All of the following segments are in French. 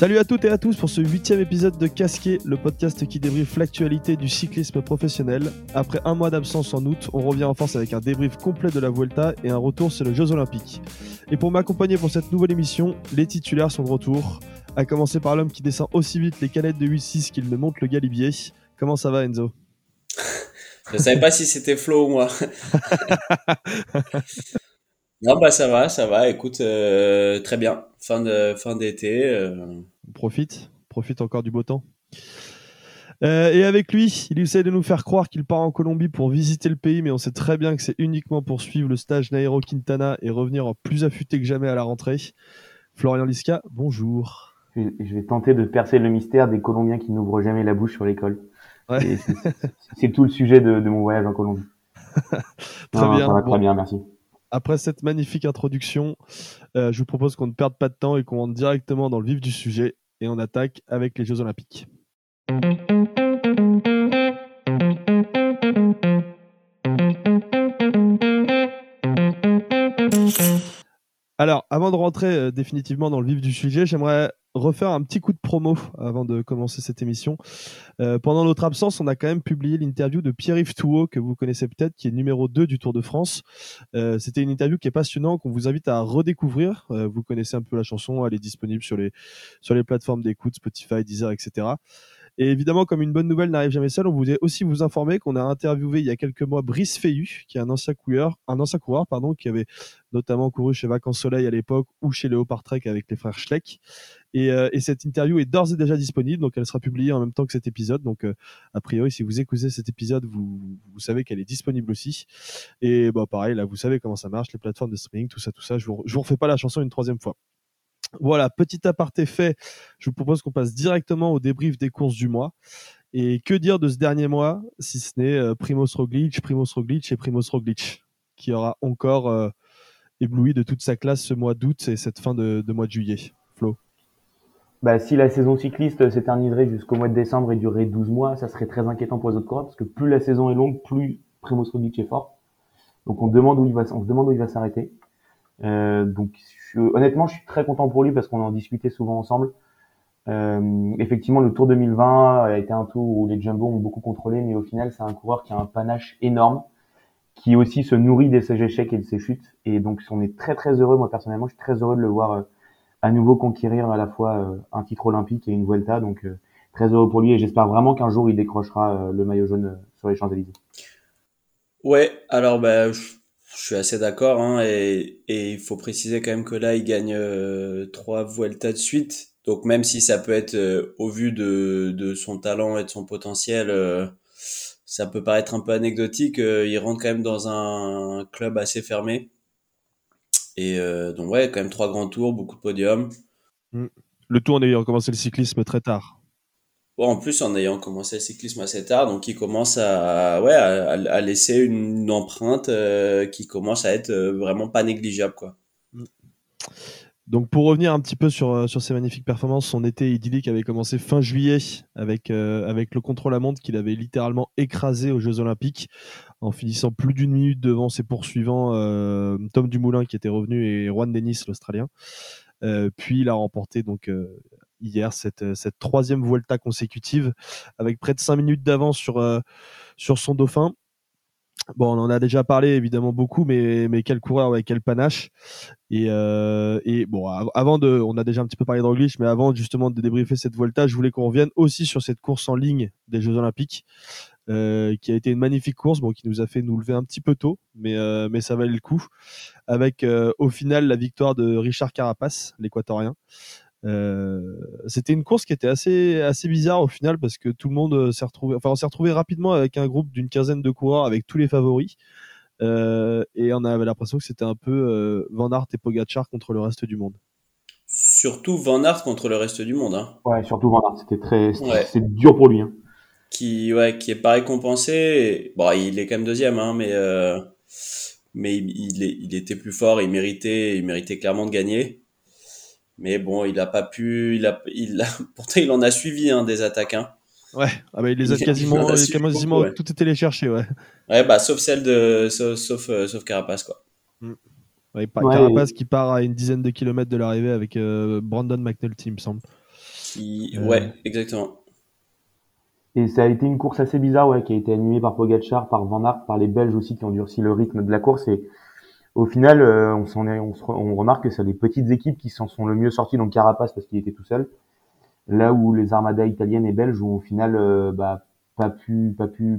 Salut à toutes et à tous pour ce huitième épisode de Casquet, le podcast qui débriefe l'actualité du cyclisme professionnel. Après un mois d'absence en août, on revient en force avec un débrief complet de la Vuelta et un retour sur les Jeux Olympiques. Et pour m'accompagner pour cette nouvelle émission, les titulaires sont de retour, à commencer par l'homme qui descend aussi vite les canettes de 8-6 qu'il ne monte le galibier. Comment ça va Enzo? Je savais pas si c'était Flo ou moi. non, bah ça va, ça va. Écoute, euh, très bien. Fin de fin d'été. Euh. Profite, profite encore du beau temps. Euh, et avec lui, il essaie de nous faire croire qu'il part en Colombie pour visiter le pays, mais on sait très bien que c'est uniquement pour suivre le stage Nairo Quintana et revenir plus affûté que jamais à la rentrée. Florian Lisca, bonjour. Je vais tenter de percer le mystère des Colombiens qui n'ouvrent jamais la bouche sur l'école. C'est tout le sujet de, mon voyage en Colombie. très bien. Va très bien, merci. Après cette magnifique introduction, euh, je vous propose qu'on ne perde pas de temps et qu'on rentre directement dans le vif du sujet et on attaque avec les Jeux Olympiques. Alors, avant de rentrer euh, définitivement dans le vif du sujet, j'aimerais refaire un petit coup de promo avant de commencer cette émission. Euh, pendant notre absence, on a quand même publié l'interview de Pierre-Yves Touot, que vous connaissez peut-être, qui est numéro 2 du Tour de France. Euh, C'était une interview qui est passionnante, qu'on vous invite à redécouvrir. Vous connaissez un peu la chanson, elle est disponible sur les, sur les plateformes d'écoute, Spotify, Deezer, etc. Et évidemment, comme une bonne nouvelle n'arrive jamais seule, on voulait aussi vous informer qu'on a interviewé il y a quelques mois Brice Feyu, qui est un ancien coureur, un ancien coureur pardon, qui avait notamment couru chez Vacances Soleil à l'époque ou chez Léopard Trek avec les frères Schleck. Et, euh, et cette interview est d'ores et déjà disponible, donc elle sera publiée en même temps que cet épisode. Donc euh, a priori, si vous écoutez cet épisode, vous, savez qu'elle est disponible aussi. Et bah pareil, là, vous savez comment ça marche, les plateformes de streaming, tout ça, tout ça. Je vous, vous refais pas la chanson une troisième fois. Voilà, petit aparté fait, je vous propose qu'on passe directement au débrief des courses du mois. Et que dire de ce dernier mois, si ce n'est euh, Primoz Roglic, Primoz Roglic et Primoz Roglic, qui aura encore euh, ébloui de toute sa classe ce mois d'août et cette fin de, mois de juillet. Flo bah, Si la saison cycliste s'éterniserait jusqu'au mois de décembre et durerait 12 mois, ça serait très inquiétant pour les autres coureurs, parce que plus la saison est longue, plus Primoz Roglic est fort. Donc on demande où il va, on se demande où il va s'arrêter. Euh, donc honnêtement, je suis très content pour lui parce qu'on en discutait souvent ensemble. Euh, effectivement, le Tour 2020 a été un tour où les Jumbo ont beaucoup contrôlé, mais au final, c'est un coureur qui a un panache énorme, qui aussi se nourrit de ses échecs et de ses chutes. Et donc, on est très très heureux. Moi personnellement, je suis très heureux de le voir euh, à nouveau conquérir à la fois euh, un titre olympique et une Vuelta. Donc, très heureux pour lui et j'espère vraiment qu'un jour il décrochera le maillot jaune sur les Champs Élysées. Ouais, alors bah, suis assez d'accord, hein, et, il faut préciser quand même que là, il gagne euh, trois Vuelta de suite. Donc même si ça peut être euh, au vu de, son talent et de son potentiel, euh, ça peut paraître un peu anecdotique, il rentre quand même dans un club assez fermé. Et donc ouais, quand même trois grands tours, beaucoup de podiums. Mm. Le tour en ayant commencé le cyclisme très tard en plus, en ayant commencé le cyclisme assez tard, donc il commence à, ouais, à, laisser une, empreinte euh, qui commence à être euh, vraiment pas négligeable, quoi. Donc pour revenir un petit peu sur, euh, sur ces magnifiques performances, son été idyllique avait commencé fin juillet avec, avec le contrôle à montre qu'il avait littéralement écrasé aux Jeux Olympiques en finissant plus d'une minute devant ses poursuivants Tom Dumoulin qui était revenu et Juan Dennis l'Australien. puis il a remporté donc hier cette, cette troisième Vuelta consécutive avec près de 5 minutes d'avance sur, euh, sur son dauphin. Bon, on en a déjà parlé évidemment beaucoup, mais, quel coureur avec quel panache. Et, euh, bon, avant de, on a déjà un petit peu parlé de mais avant justement de débriefer cette Vuelta, je voulais qu'on revienne aussi sur cette course en ligne des Jeux Olympiques, euh, qui a été une magnifique course, bon, qui nous a fait nous lever un petit peu tôt, mais, mais ça valait le coup, avec au final la victoire de Richard Carapace, l'Équatorien. Euh, c'était une course qui était assez assez bizarre au final parce que tout le monde euh, s'est retrouvé, enfin on s'est retrouvé rapidement avec un groupe d'une quinzaine de coureurs avec tous les favoris. Euh, et on avait l'impression que c'était un peu euh, Van Aert et Pogacar contre le reste du monde. Surtout Van Aert contre le reste du monde. Hein. Ouais, surtout Van Aert, c'était très, c'est dur pour lui. Hein. Qui, ouais, qui est pas récompensé. Bon, il est quand même deuxième, hein, mais euh, mais il, il, il, était plus fort, il méritait, il méritait clairement de gagner. Mais bon, il a pas pu. Il a, il a, pourtant, il en a suivi hein, des attaques. Hein. Ouais, ah bah, il les a quasiment, il a quasiment tout été les chercher, ouais. Ouais, bah sauf celle de, sauf, sauf, euh, Carapace quoi. Mm. Ouais, Carapace qui part à une dizaine de kilomètres de l'arrivée avec euh, Brandon McNulty, il me semble. Qui... Ouais, exactement. Et ça a été une course assez bizarre, ouais, qui a été animée par Pogacar, par Van Aert, par les Belges aussi, qui ont durci le rythme de la course. Et au final, euh, on, s'en est, on, remarque que c'est les petites équipes qui s'en sont le mieux sorties. Donc Carapace parce qu'il était tout seul. Là où les armadas italiennes et belges ont au final euh, bah, pas pu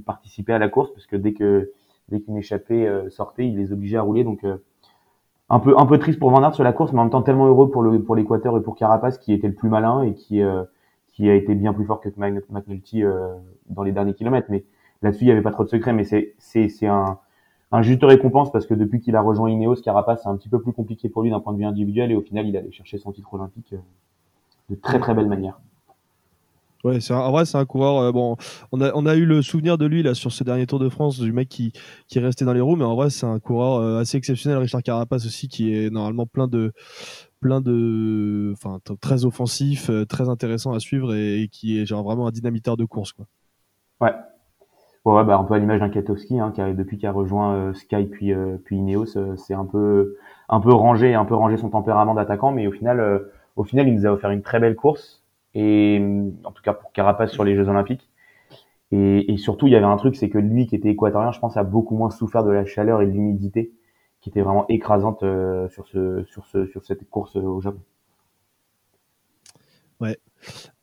participer à la course parce que dès que dès qu'une échappée euh, sortait, il les obligeait à rouler. Donc un peu triste pour Van sur la course, mais en même temps tellement heureux pour le l'Équateur et pour Carapace qui était le plus malin et qui qui a été bien plus fort que McNulty dans les derniers kilomètres. Mais là-dessus, il n'y avait pas trop de secret. Mais c'est c'est c'est un un juste récompense parce que depuis qu'il a rejoint Ineos, Carapace, c'est un petit peu plus compliqué pour lui d'un point de vue individuel et au final, il allait chercher son titre olympique euh, de très très belle manière. Ouais, c'est en vrai c'est un coureur. Euh, bon, on a on a eu le souvenir de lui là sur ce dernier Tour de France du mec qui qui est resté dans les roues, mais en vrai c'est un coureur euh, assez exceptionnel. Richard Carapace aussi qui est normalement plein de plein de enfin très offensif, très intéressant à suivre et, et, qui est genre vraiment un dynamiteur de course quoi. Ouais, Ouais, bah, un peu à l'image d'un Katowski, hein, qui a, depuis qu'il a rejoint euh, Sky puis, euh, puis Ineos, euh, c'est un peu, un peu rangé, un peu rangé son tempérament d'attaquant, mais au final, au final, il nous a offert une très belle course, et en tout cas pour Carapace sur les Jeux Olympiques. Et, et surtout, il y avait un truc, c'est que lui, qui était équatorien, je pense, a beaucoup moins souffert de la chaleur et de l'humidité, qui était vraiment écrasante sur ce, sur ce, sur cette course au Japon. Ouais,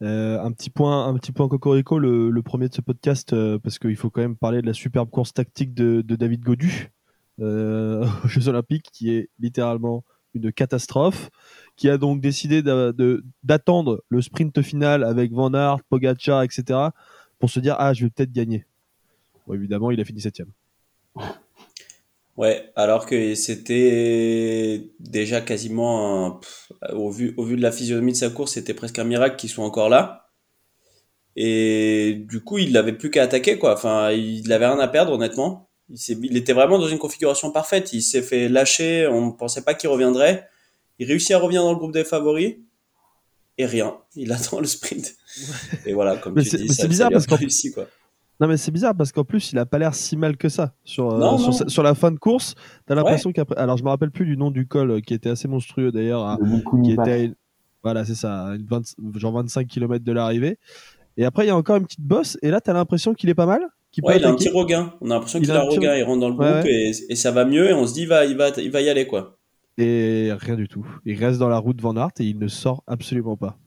euh, un petit point, un petit point cocorico, le, premier de ce podcast, euh, parce qu'il faut quand même parler de la superbe course tactique de, David Godu euh, aux Jeux Olympiques, qui est littéralement une catastrophe, qui a donc décidé d'attendre le sprint final avec Van Aert, Pogacar, etc., pour se dire ah je vais peut-être gagner. Évidemment, il a fini septième. Ouais, alors que c'était déjà quasiment au vu au vu de la physionomie de sa course, c'était presque un miracle qu'ils soient encore là. Et du coup, il n'avait plus qu'à attaquer quoi. Enfin, il avait rien à perdre honnêtement. Il, il était vraiment dans une configuration parfaite. Il s'est fait lâcher, on ne pensait pas qu'il reviendrait. Il réussit à revenir dans le groupe des favoris et rien. Il attend le sprint. Et voilà, comme tu dis, c'est bizarre parce qu'en réussi quoi. Non, mais c'est bizarre parce qu'en plus, il a pas l'air si mal que ça. Sur, euh, sur, la fin de course, tu as l'impression qu'après. Alors, je me rappelle plus du nom du col euh, qui était assez monstrueux d'ailleurs. Qui était. Voilà, c'est ça, genre 25 km de l'arrivée. Et après, il y a encore une petite bosse. Et là, tu as l'impression qu'il est pas mal. ouais, il a un petit regain. On a l'impression qu'il a, un regain. Il rentre dans le groupe et, et, ça va mieux. Et on se dit, il va, il va, il va y aller, quoi. Et rien du tout. Il reste dans la route Van Aert et il ne sort absolument pas.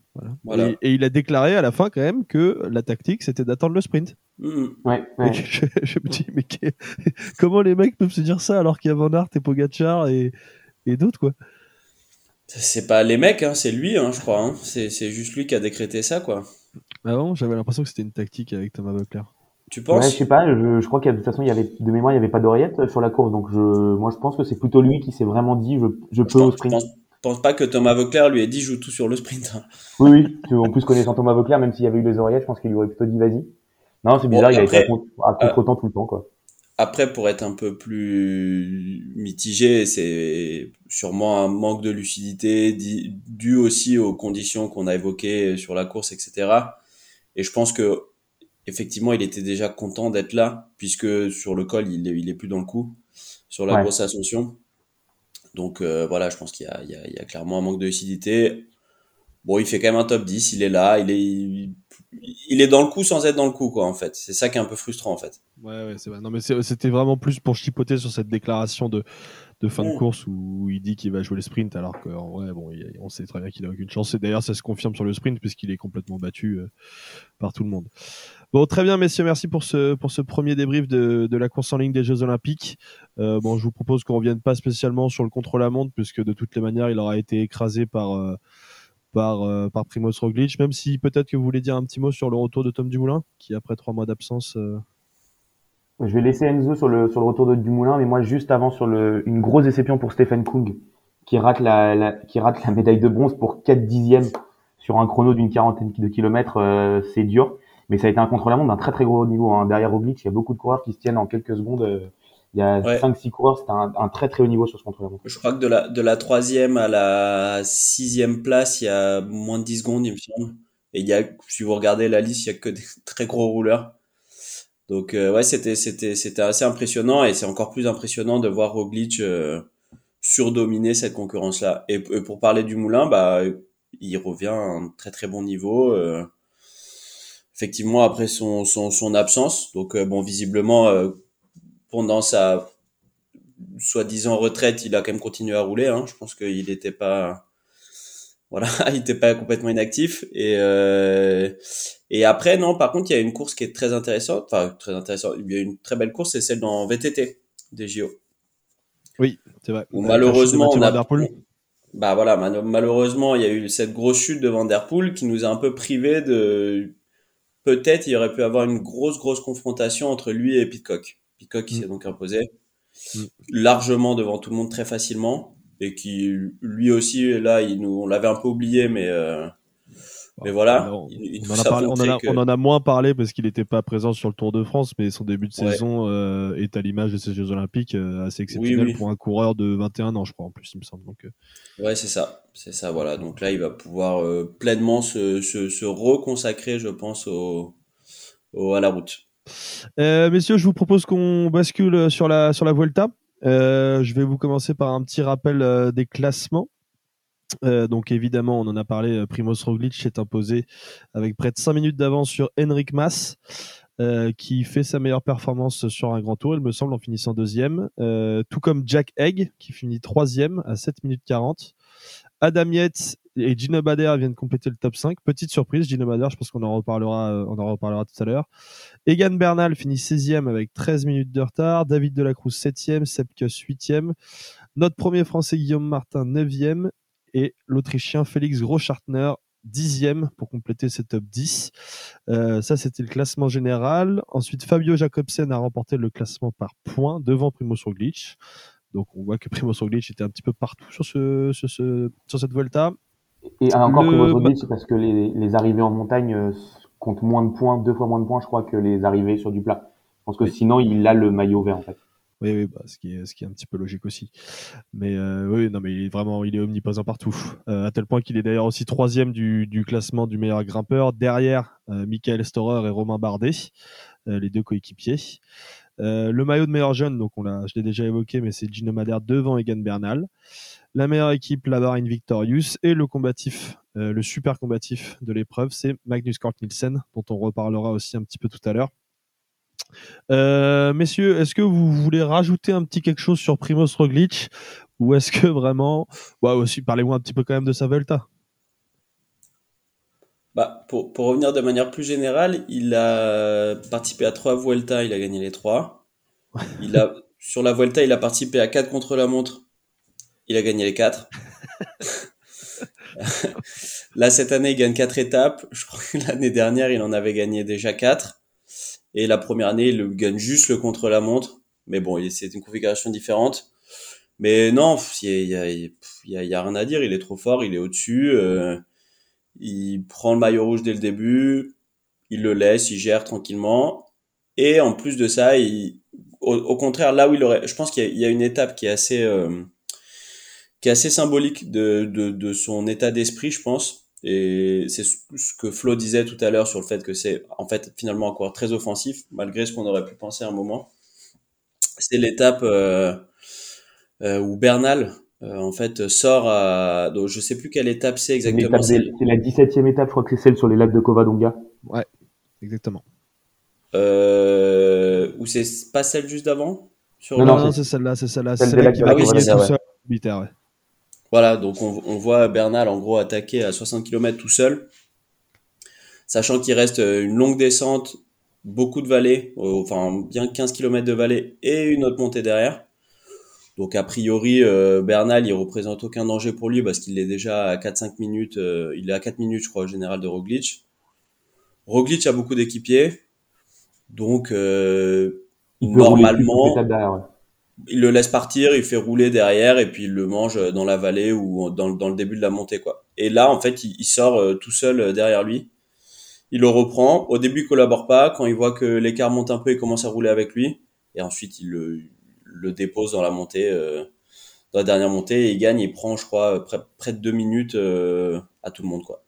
Voilà. Et, il a déclaré à la fin quand même que la tactique c'était d'attendre le sprint. Mmh. Ouais, ouais. Je, me dis mais comment les mecs peuvent se dire ça alors qu'il y a Van Aert et Pogacar et, et d'autres quoi? C'est pas les mecs, hein, c'est lui, hein, je crois. Hein. C'est juste lui qui a décrété ça quoi. Ah bon, j'avais l'impression que c'était une tactique avec Thomas Buckler. Tu penses? ouais, Je sais pas. Je, je crois qu'il de toute façon il y avait de mémoire il y avait pas d'oreillette sur la course, donc je, moi je pense que c'est plutôt lui qui s'est vraiment dit je, je peux au sprint pense pas que Thomas Vauclair lui ait dit joue tout sur le sprint. Hein. Oui, oui. En plus, connaissant Thomas Vauclair, même s'il y avait eu les oreillettes, je pense qu'il lui aurait plutôt dit vas-y. Non, c'est bizarre, il a été à contre-temps tout le temps, quoi. Après, pour être un peu plus mitigé, c'est sûrement un manque de lucidité dû aussi aux conditions qu'on a évoquées sur la course, etc. Et je pense que effectivement, il était déjà content d'être là, puisque sur le col, il est, il est plus dans le coup, sur la grosse ascension. Donc euh, voilà, je pense qu'il y, y, y a, clairement un manque de lucidité. Bon, il fait quand même un top 10, il est là, il est, il, est dans le coup sans être dans le coup, quoi, en fait. C'est ça qui est un peu frustrant, en fait. Ouais, ouais, c'est vrai. Non, mais c'était vraiment plus pour chipoter sur cette déclaration de, de fin de course où il dit qu'il va jouer le sprint, alors qu'en vrai, bon, on sait très bien qu'il a aucune chance. Et d'ailleurs, ça se confirme sur le sprint puisqu'il est complètement battu euh, par tout le monde. Bon, très bien, messieurs, merci pour ce, pour ce premier débrief de, de la course en ligne des Jeux Olympiques. Euh, bon, je vous propose qu'on revienne pas spécialement sur le contre-la-montre, puisque de toutes les manières, il aura été écrasé par, euh, par, euh, par Primoz Roglic, même si peut-être que vous voulez dire un petit mot sur le retour de Tom Dumoulin, qui après trois mois d'absence. Euh, je vais laisser Enzo sur le, sur le retour de Dumoulin, mais moi, juste avant, sur le, une grosse déception pour Stephen Kung, qui rate la, qui rate la médaille de bronze pour 4 dixièmes sur un chrono d'une quarantaine de kilomètres, c'est dur mais ça a été un contre-la-montre d'un très très gros niveau. Hein. Derrière Roglic, il y a beaucoup de coureurs qui se tiennent en quelques secondes. Euh, il y a 5-6 coureurs, c'est un, un, très très haut niveau sur ce contre-la-montre. Je crois que de la, de la troisième à la sixième place, il y a moins de 10 secondes, il me semble. Et il y a, si vous regardez la liste, il y a que des très gros rouleurs. Donc euh, ouais, c'était c'était c'était assez impressionnant et c'est encore plus impressionnant de voir Roglic euh, surdominer cette concurrence-là. Et, et, pour parler du Moulin, bah il revient à un très très bon niveau. effectivement, après son, son, son absence, donc bon, visiblement, pendant sa soi-disant retraite, il a quand même continué à rouler. Hein. Je pense qu'il n'était pas voilà, il n'était pas complètement inactif. Et, euh, et après, non, par contre, il y a une course qui est très intéressante. Enfin, très intéressante. Il y a une très belle course, c'est celle dans VTT des JO. Oui, c'est vrai. Où malheureusement, on a. Bah voilà, malheureusement, il y a eu cette grosse chute de Van Der Poel qui nous a un peu privé de. Peut-être il y aurait pu avoir une grosse, grosse confrontation entre lui et Pitcock. Qui mm. s'est donc imposé mm. largement devant tout le monde très facilement et qui lui aussi là il nous on l'avait un peu oublié mais euh, mais voilà. on, en a moins parlé parce qu'il n'était pas présent sur le Tour de France mais son début de saison euh, est à l'image de ces Jeux Olympiques euh, assez exceptionnel pour un coureur de 21 ans je crois en plus il me semble. Donc ouais c'est ça. C'est ça voilà. Donc là il va pouvoir pleinement se, se, se reconsacrer je pense au, au à la route messieurs je vous propose qu'on bascule sur la sur la Vuelta euh, je vais vous commencer par un petit rappel euh, des classements. Euh, donc évidemment, on en a parlé, Primoz Roglic s'est imposé avec près de 5 minutes d'avance sur Henrik Mas. qui fait sa meilleure performance sur un grand tour, il me semble, en finissant deuxième. tout comme Jack Egg, qui finit troisième à 7 minutes 40. Adam Yates et Gino Bader viennent compléter le top 5. Petite surprise, Gino Bader, je pense qu'on en reparlera, on en reparlera tout à l'heure. Egan Bernal finit 16e avec 13 minutes de retard. David Delacruz 7e, Sepkus 8e. Notre premier français Guillaume Martin 9e et l'Autrichien Félix Groschartner 10e pour compléter ce top 10. Euh, ça, c'était le classement général. Ensuite, Fabio Jacobsen a remporté le classement par points devant Primo Roglic. Donc on voit que Primo Roglic était un petit peu partout sur, ce, sur, sur cette Volta. Et encore que Roglic, c'est parce que les, les, arrivées en montagne euh, comptent moins de points, deux fois moins de points, je crois, que les arrivées sur du plat. Je pense que sinon, il a le maillot vert, en fait. Oui, oui bah, ce, qui est, ce qui est un petit peu logique aussi. Mais euh, oui, non, mais il est vraiment, il est omniprésent partout. Euh, à tel point qu'il est d'ailleurs aussi troisième du, du, classement du meilleur grimpeur, derrière euh, Michael Storer et Romain Bardet, les deux coéquipiers. Le maillot de meilleur jeune, donc on l'a, je l'ai déjà évoqué, mais c'est Gino Madère devant Egan Bernal. La meilleure équipe, la Varine Victorious. Et le combatif, euh, le super combatif de l'épreuve, c'est Magnus Cort Nielsen, dont on reparlera aussi un petit peu tout à l'heure. Euh, messieurs, est-ce que vous voulez rajouter un petit quelque chose sur Primoz Roglic ou est-ce que vraiment, aussi parlez-moi un petit peu quand même de sa Volta. Bah, pour, pour revenir de manière plus générale, il a participé à trois Vuelta, il a gagné les trois. Il a, sur la Vuelta, il a participé à quatre contre la montre, il a gagné les quatre. Là, cette année, il gagne quatre étapes. Je crois que l'année dernière, il en avait gagné déjà quatre. Et la première année, il gagne juste le contre-la-montre. Mais bon, c'est une configuration différente. Mais non, il y a, rien à dire. Il est trop fort, il est au-dessus. Euh, il prend le maillot rouge dès le début. Il le laisse, il gère tranquillement. Et en plus de ça, il, au, contraire, là où il aurait, je pense qu'il y, a une étape qui est assez, euh, qui est assez symbolique de, de, de son état d'esprit, je pense. Et c'est ce que Flo disait tout à l'heure sur le fait que c'est en fait finalement encore très offensif, malgré ce qu'on aurait pu penser à un moment. C'est l'étape euh, euh, où Bernal euh, en fait sort à donc je sais plus quelle étape c'est exactement. C'est la 17e étape, je crois que c'est celle sur les lacs de Covadonga. Ouais, exactement. Euh, ou c'est pas celle juste d'avant? Non, non, c'est celle-là, c'est celle-là. C'est celle qui va ah oui, ça, ouais. Voilà, donc on, on, voit Bernal en gros attaquer à 60 km tout seul, sachant qu'il reste une longue descente, beaucoup de vallées, euh, enfin bien 15 km de vallée et une autre montée derrière. Donc a priori, euh, Bernal, il représente aucun danger pour lui parce qu'il est déjà à 4-5 minutes, euh, il est à 4 minutes je crois au général de Roglic. Roglic a beaucoup d'équipiers, donc normalement il le laisse partir, il fait rouler derrière et puis il le mange dans la vallée ou dans, dans le début de la montée quoi. Et là en fait il, sort euh, tout seul euh, derrière lui. Il le reprend. Au début il collabore pas. Quand il voit que l'écart monte un peu, il commence à rouler avec lui. Et ensuite il le, le dépose dans la montée, euh, dans la dernière montée et il gagne. Il prend je crois près, près de deux minutes à tout le monde quoi.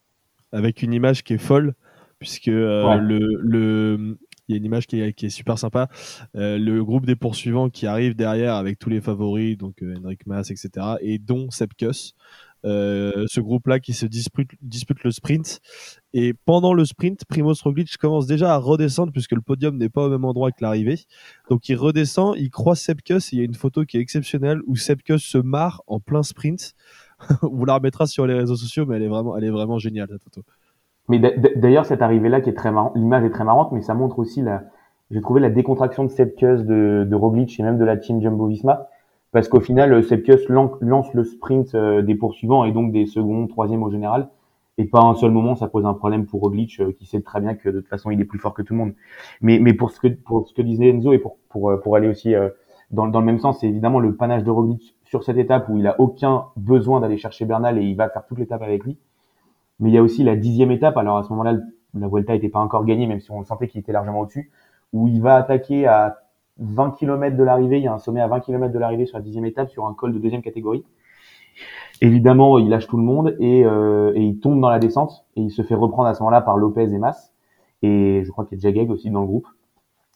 Avec une image qui est folle puisque le, le, il y a une image qui est, super sympa. Euh, le groupe des poursuivants qui arrive derrière avec tous les favoris, donc euh, Henrik Mas, etc., et dont Sepkus. Euh, ce groupe-là qui se dispute, dispute le sprint. Et pendant le sprint, Primoz Roglic commence déjà à redescendre puisque le podium n'est pas au même endroit que l'arrivée. Donc il redescend, il croise Sepkus. Il y a une photo qui est exceptionnelle où Sepkus se marre en plein sprint. On vous la remettra sur les réseaux sociaux, mais elle est vraiment, elle est vraiment géniale cette photo. Mais d'ailleurs, cette arrivée-là qui est très marrante, l'image est très marrante, mais ça montre aussi la, j'ai trouvé la décontraction de Sepkus de, de Roglic et même de la team Jumbo-Visma parce qu'au final, Sepkus lance le sprint euh, des poursuivants et donc des seconds, troisième au général. Et pas un seul moment, ça pose un problème pour Roglic, euh, qui sait très bien que de toute façon, il est plus fort que tout le monde. Mais, mais pour ce que pour ce que disait Enzo et pour pour euh, pour aller aussi dans, dans le même sens, c'est évidemment le panache de Roglic sur cette étape où il a aucun besoin d'aller chercher Bernal et il va faire toute l'étape avec lui. Mais il y a aussi la dixième étape. Alors à ce moment-là, la Vuelta n'était pas encore gagnée, même si on sentait qu'il était largement au-dessus, où il va attaquer à 20 km de l'arrivée, il y a un sommet à 20 km de l'arrivée sur la dixième étape sur un col de deuxième catégorie. Évidemment, il lâche tout le monde et, euh, et il tombe dans la descente et il se fait reprendre à ce moment-là par Lopez et Mas. Et je crois qu'il y a aussi dans le groupe.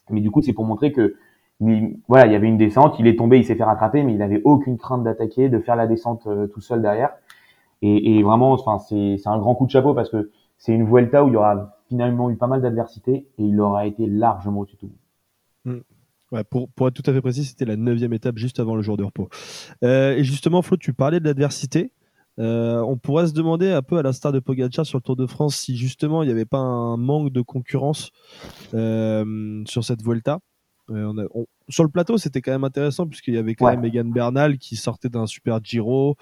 Mais du coup, c'est pour montrer que voilà, il y avait une descente, il est tombé, il s'est fait rattraper, mais il n'avait aucune crainte d'attaquer, de faire la descente euh, tout seul derrière. Et, vraiment, c'est un grand coup de chapeau parce que c'est une Vuelta où il y aura finalement eu pas mal d'adversité et il aura été largement au-dessus de tout. Mm pour, pour, être tout à fait précis, c'était la neuvième étape juste avant le jour de repos. Euh, et justement, Flo, tu parlais de l'adversité. Euh, on pourrait se demander un peu à la star de Pogacar sur le Tour de France si justement il n'y avait pas un manque de concurrence euh, sur cette Vuelta. Euh, on a, on, sur le plateau, c'était quand même intéressant puisqu'il y avait quand même Megan Bernal qui sortait d'un super Giro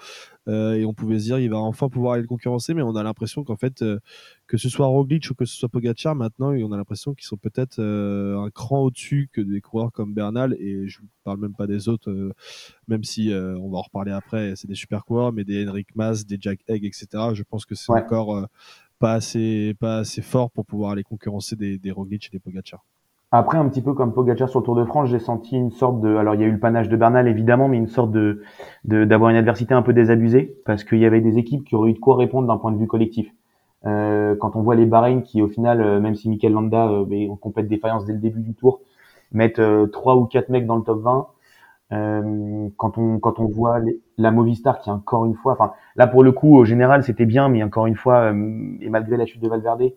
euh, et on pouvait se dire il va enfin pouvoir aller le concurrencer, mais on a l'impression qu'en fait euh, que ce soit Roglic ou que ce soit Pogacar, maintenant on a l'impression qu'ils sont peut-être euh, un cran au-dessus que des coureurs comme Bernal et je ne parle même pas des autres, même si on va en reparler après, c'est des super coureurs, mais des Henrik Mas, des Jack Egg, etc. Je pense que c'est encore pas assez pas assez fort pour pouvoir aller concurrencer des, des Roglic et des Pogacar. Après, un petit peu comme Pogacar sur le Tour de France, j'ai senti une sorte de, alors il y a eu le panache de Bernal évidemment, mais une sorte de d'avoir une adversité un peu désabusée, parce qu'il y avait des équipes qui auraient eu de quoi répondre d'un point de vue collectif. Euh, quand on voit les Bahreïn qui, au final, euh, même si Mikel Landa euh, ben, en complète défaillance dès le début du tour, mettent euh, trois ou quatre mecs dans le top 20. Euh, quand on quand on voit la Movistar qui encore une fois, enfin là pour le coup au général c'était bien, mais encore une fois et malgré la chute de Valverde,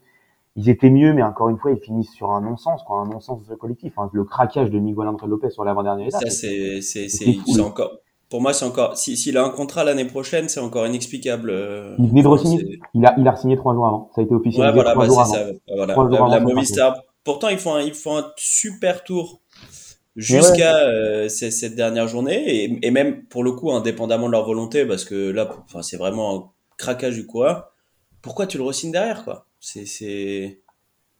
ils étaient mieux, mais encore une fois, ils finissent sur un non-sens, quoi, un non-sens collectif. Hein. Le craquage de Miguel André Lopez sur l'avant-dernière étape. Ça, c'est, c'est, c'est, encore, pour moi, c'est encore, s'il si, a un contrat l'année prochaine, c'est encore inexplicable. Euh, il venait de re-signer. Il a, il a signé trois jours avant. Ça a été officiel. Ouais, voilà, bah, c'est ça. Voilà. La, la Movistar. Pourtant, ils font un, ils font un super tour jusqu'à euh, cette dernière journée et, et, même pour le coup, indépendamment de leur volonté, parce que là, enfin, c'est vraiment un craquage du coureur. Pourquoi tu le re-signes derrière, quoi? C'est,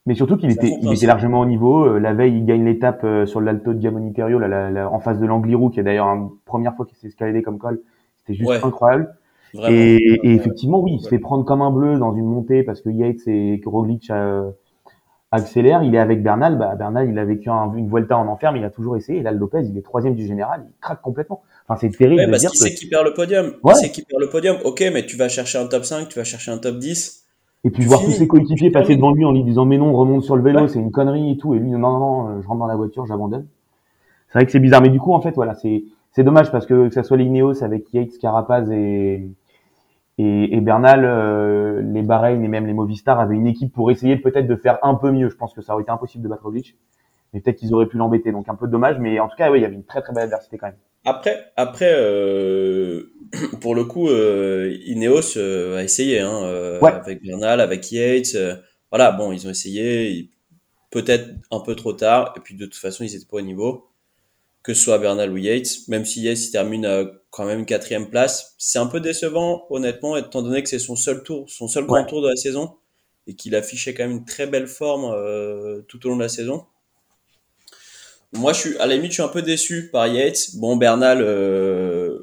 Mais surtout qu'il était, il était largement au niveau. Euh, la veille, il gagne l'étape euh, sur l'Alto de Diamoniperio, là, en face de l'Angliru, qui est d'ailleurs une première fois qu'il s'est escaladé comme col. C'était juste incroyable. et, et, effectivement, oui, il se fait prendre comme un bleu dans une montée parce que Yates et Roglic euh, accélèrent. Il est avec Bernal. Bah, Bernal, il a vécu une Vuelta en enfer, mais il a toujours essayé. Et là, Lopez, il est troisième du général. Il craque complètement. Enfin, c'est terrible. Ouais, parce qu'il sait qu'il perd le podium. Ouais. Il sait qu'il perd le podium. Ok, mais tu vas chercher un top 5, tu vas chercher un top 10 et puis voir tous ses coéquipiers passer devant lui en lui disant mais non, remonte sur le vélo, c'est une connerie et tout. Et lui non non non, je rentre dans la voiture, j'abandonne. C'est vrai que c'est bizarre, mais du coup en fait voilà, c'est c'est dommage parce que que ça soit les Ineos avec Yates, Carapaz et et, et Bernal, euh, les Bahreïn et même les Movistar avaient une équipe pour essayer peut-être de faire un peu mieux. Je pense que ça aurait été impossible de battre Roglic, mais peut-être qu'ils auraient pu l'embêter. Donc un peu dommage, mais en tout cas oui, il y avait une très très belle adversité quand même. Après, après, euh, pour le coup, euh, Ineos euh, a essayé hein, euh, avec Bernal, avec Yates. Euh, voilà, bon, ils ont essayé, peut-être un peu trop tard, et puis de toute façon, ils étaient pas au niveau. Que ce soit Bernal ou Yates, même si Yates il termine quand même une quatrième place, c'est un peu décevant, honnêtement, étant donné que c'est son seul tour, son seul grand tour de la saison, et qu'il affichait quand même une très belle forme tout au long de la saison. Moi, je suis à la limite, je suis un peu déçu par Yates. Bon, Bernal, euh,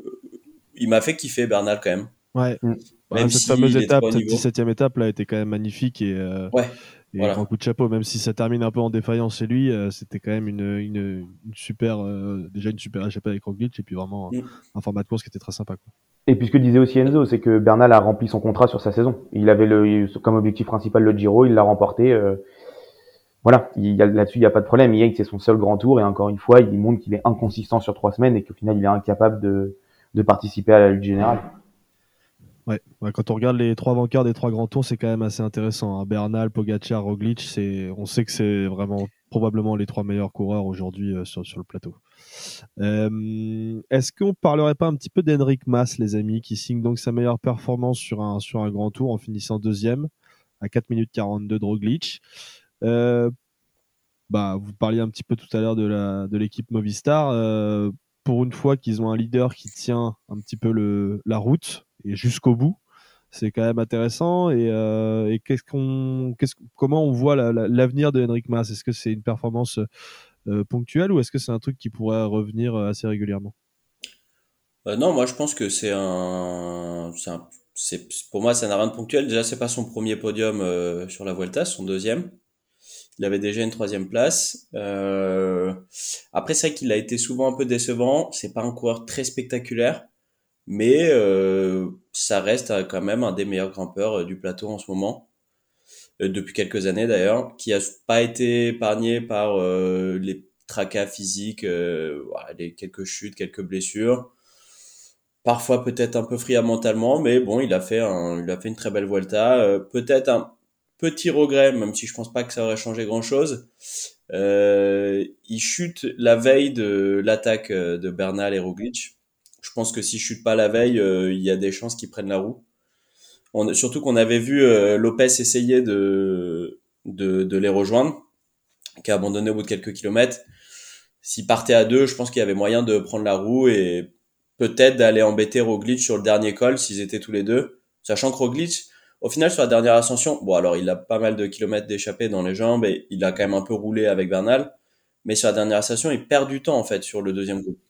il m'a fait kiffer Bernal quand même. Ouais. Mm. Même cette fameuse étape, cette 17e étape là, était quand même magnifique et, euh, ouais. et un coup de chapeau. Même si ça termine un peu en défaillance chez lui, euh, c'était quand même une, une, une super, euh, déjà une super échappée avec Roglic et puis vraiment mm. un format de course qui était très sympa. Quoi. Et puis ce que disait aussi Enzo, c'est que Bernal a rempli son contrat sur sa saison. Il avait le, comme objectif principal le Giro, il l'a remporté. Voilà, là-dessus, il n'y a pas de problème. Yates, c'est son seul grand tour et encore une fois, il montre qu'il est inconsistant sur trois semaines et qu'au final, il est incapable de, participer à la lutte générale. Ouais. quand on regarde les trois vainqueurs des trois grands tours, c'est quand même assez intéressant. Hein. Bernal, Pogacar, Roglic, on sait que c'est vraiment probablement les trois meilleurs coureurs aujourd'hui euh, sur, le plateau. Euh, est-ce qu'on parlerait pas un petit peu d'Henrik Mas, les amis, qui signe donc sa meilleure performance sur un, sur un grand tour en finissant deuxième à 4 minutes 42 de Roglic? Bah, vous parliez un petit peu tout à l'heure de, la, de l'équipe Movistar. pour une fois qu'ils ont un leader qui tient un petit peu le, la route, et jusqu'au bout. C'est quand même intéressant. Et, euh, qu'est-ce qu'on, qu'est-ce, comment on voit l'avenir de Henrik Mas Est-ce que c'est une performance euh, ponctuelle ou est-ce que c'est un truc qui pourrait revenir euh, assez régulièrement? Non, moi je pense que c'est un, c'est pour moi ça n'a rien de ponctuel. Déjà c'est pas son premier podium sur la Vuelta, son deuxième. Il avait déjà une troisième place. Après c'est vrai qu'il a été souvent un peu décevant. C'est pas un coureur très spectaculaire mais euh, ça reste euh, quand même un des meilleurs grimpeurs euh, du plateau en ce moment, depuis quelques années d'ailleurs, qui a pas été épargné par les tracas physiques, les quelques chutes, quelques blessures. Parfois peut-être un peu friable mentalement, mais bon, il a fait un, il a fait une très belle Vuelta. peut-être un petit regret, même si je pense pas que ça aurait changé grand-chose. il chute la veille de l'attaque de Bernal et Roglic je pense que si je chute pas la veille, euh, il y a des chances qu'ils prennent la roue. On, surtout qu'on avait vu euh, Lopez essayer de, de, les rejoindre, qui a abandonné au bout de quelques kilomètres. S'il partait à deux, je pense qu'il y avait moyen de prendre la roue et peut-être d'aller embêter Roglic sur le dernier col s'ils étaient tous les deux. Sachant que Roglic, au final, sur la dernière ascension, bon alors il a pas mal de kilomètres d'échappée dans les jambes et il a quand même un peu roulé avec Bernal. Mais sur la dernière ascension, il perd du temps en fait sur le deuxième groupe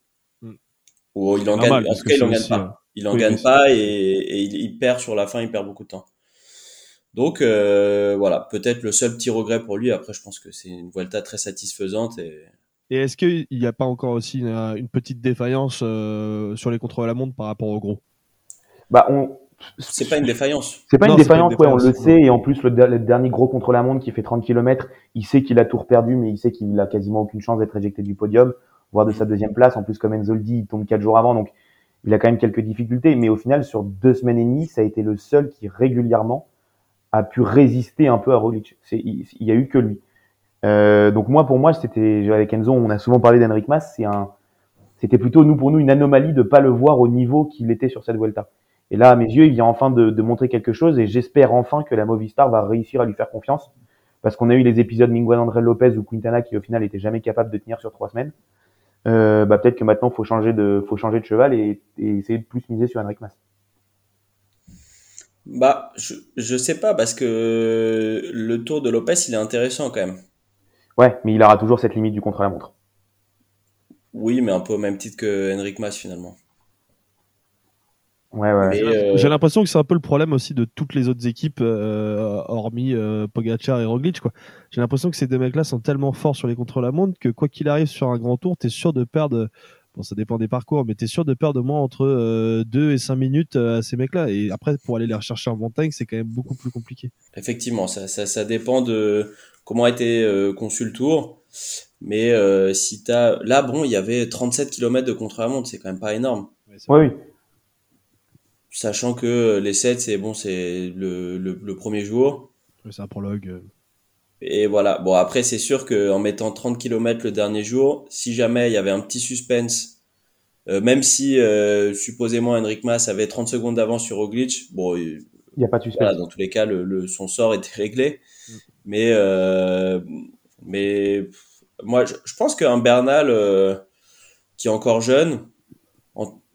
il en gagne, en tout cas, il en gagne pas. Il en gagne pas et, il, perd sur la fin, il perd beaucoup de temps. Donc euh, voilà, peut-être le seul petit regret pour lui. Après, je pense que c'est une Vuelta très satisfaisante. Et, et est-ce qu'il n'y a pas encore aussi une, petite défaillance euh, sur les contrôles à la montre par rapport au gros? Bah on. C'est pas une défaillance. C'est pas, une défaillance, ouais, on le sait. Et en plus, le, dernier gros contre la montre qui fait 30 km, il sait qu'il a tout perdu, mais il sait qu'il a quasiment aucune chance d'être éjecté du podium voire de sa deuxième place. En plus, comme Enzoldi, il tombe quatre jours avant, donc il a quand même quelques difficultés. Mais au final, sur deux semaines et demie, ça a été le seul qui régulièrement a pu résister un peu à Roglic. Il, il y a eu que lui. Euh, donc moi, pour moi, c'était avec Enzo, on a souvent parlé d'Henrik Mas. C'est un, c'était plutôt nous pour nous une anomalie de pas le voir au niveau qu'il était sur cette Vuelta. Et là, à mes yeux, il vient enfin de, de montrer quelque chose et j'espère enfin que la Movistar va réussir à lui faire confiance parce qu'on a eu les épisodes Miguel André Lopez ou Quintana qui au final étaient jamais capables de tenir sur trois semaines. Euh, bah, peut-être que maintenant faut changer de faut changer de cheval et, essayer de plus miser sur Henrik Mas. Bah, je, je sais pas parce que le tour de Lopez il est intéressant quand même. Ouais, mais il aura toujours cette limite du contre-la-montre. Oui, mais un peu au même titre que Henrik Mas finalement. Ouais, ouais. Euh, J'ai l'impression que c'est un peu le problème aussi de toutes les autres équipes, euh, hormis euh, Pogacar et Roglic. Quoi. J'ai l'impression que ces deux mecs-là sont tellement forts sur les contre-la-montre que quoi qu'il arrive sur un grand tour, t'es sûr de perdre. Bon, ça dépend des parcours, mais t'es sûr de perdre au moins entre 2 et 5 minutes à ces mecs-là. Et après, pour aller les rechercher en montagne, c'est quand même beaucoup plus compliqué. Effectivement, ça, ça, ça dépend de comment a été conçu le tour. Mais si t'as. Là, bon, il y avait 37 km de contre-la-montre, c'est quand même pas énorme. Oui, oui sachant que les 7, c'est bon, c'est le, le, premier jour. C'est un prologue. Euh. Et voilà. Bon, après, c'est sûr qu'en mettant 30 km le dernier jour, si jamais il y avait un petit suspense, euh, même si euh, supposément Henrik Mas avait 30 secondes d'avance sur Roglic, bon, il n'y a pas de suspense. dans tous les cas, le, son sort était réglé. Mm. Mais, mais moi, je, je pense qu'un Bernal qui est encore jeune,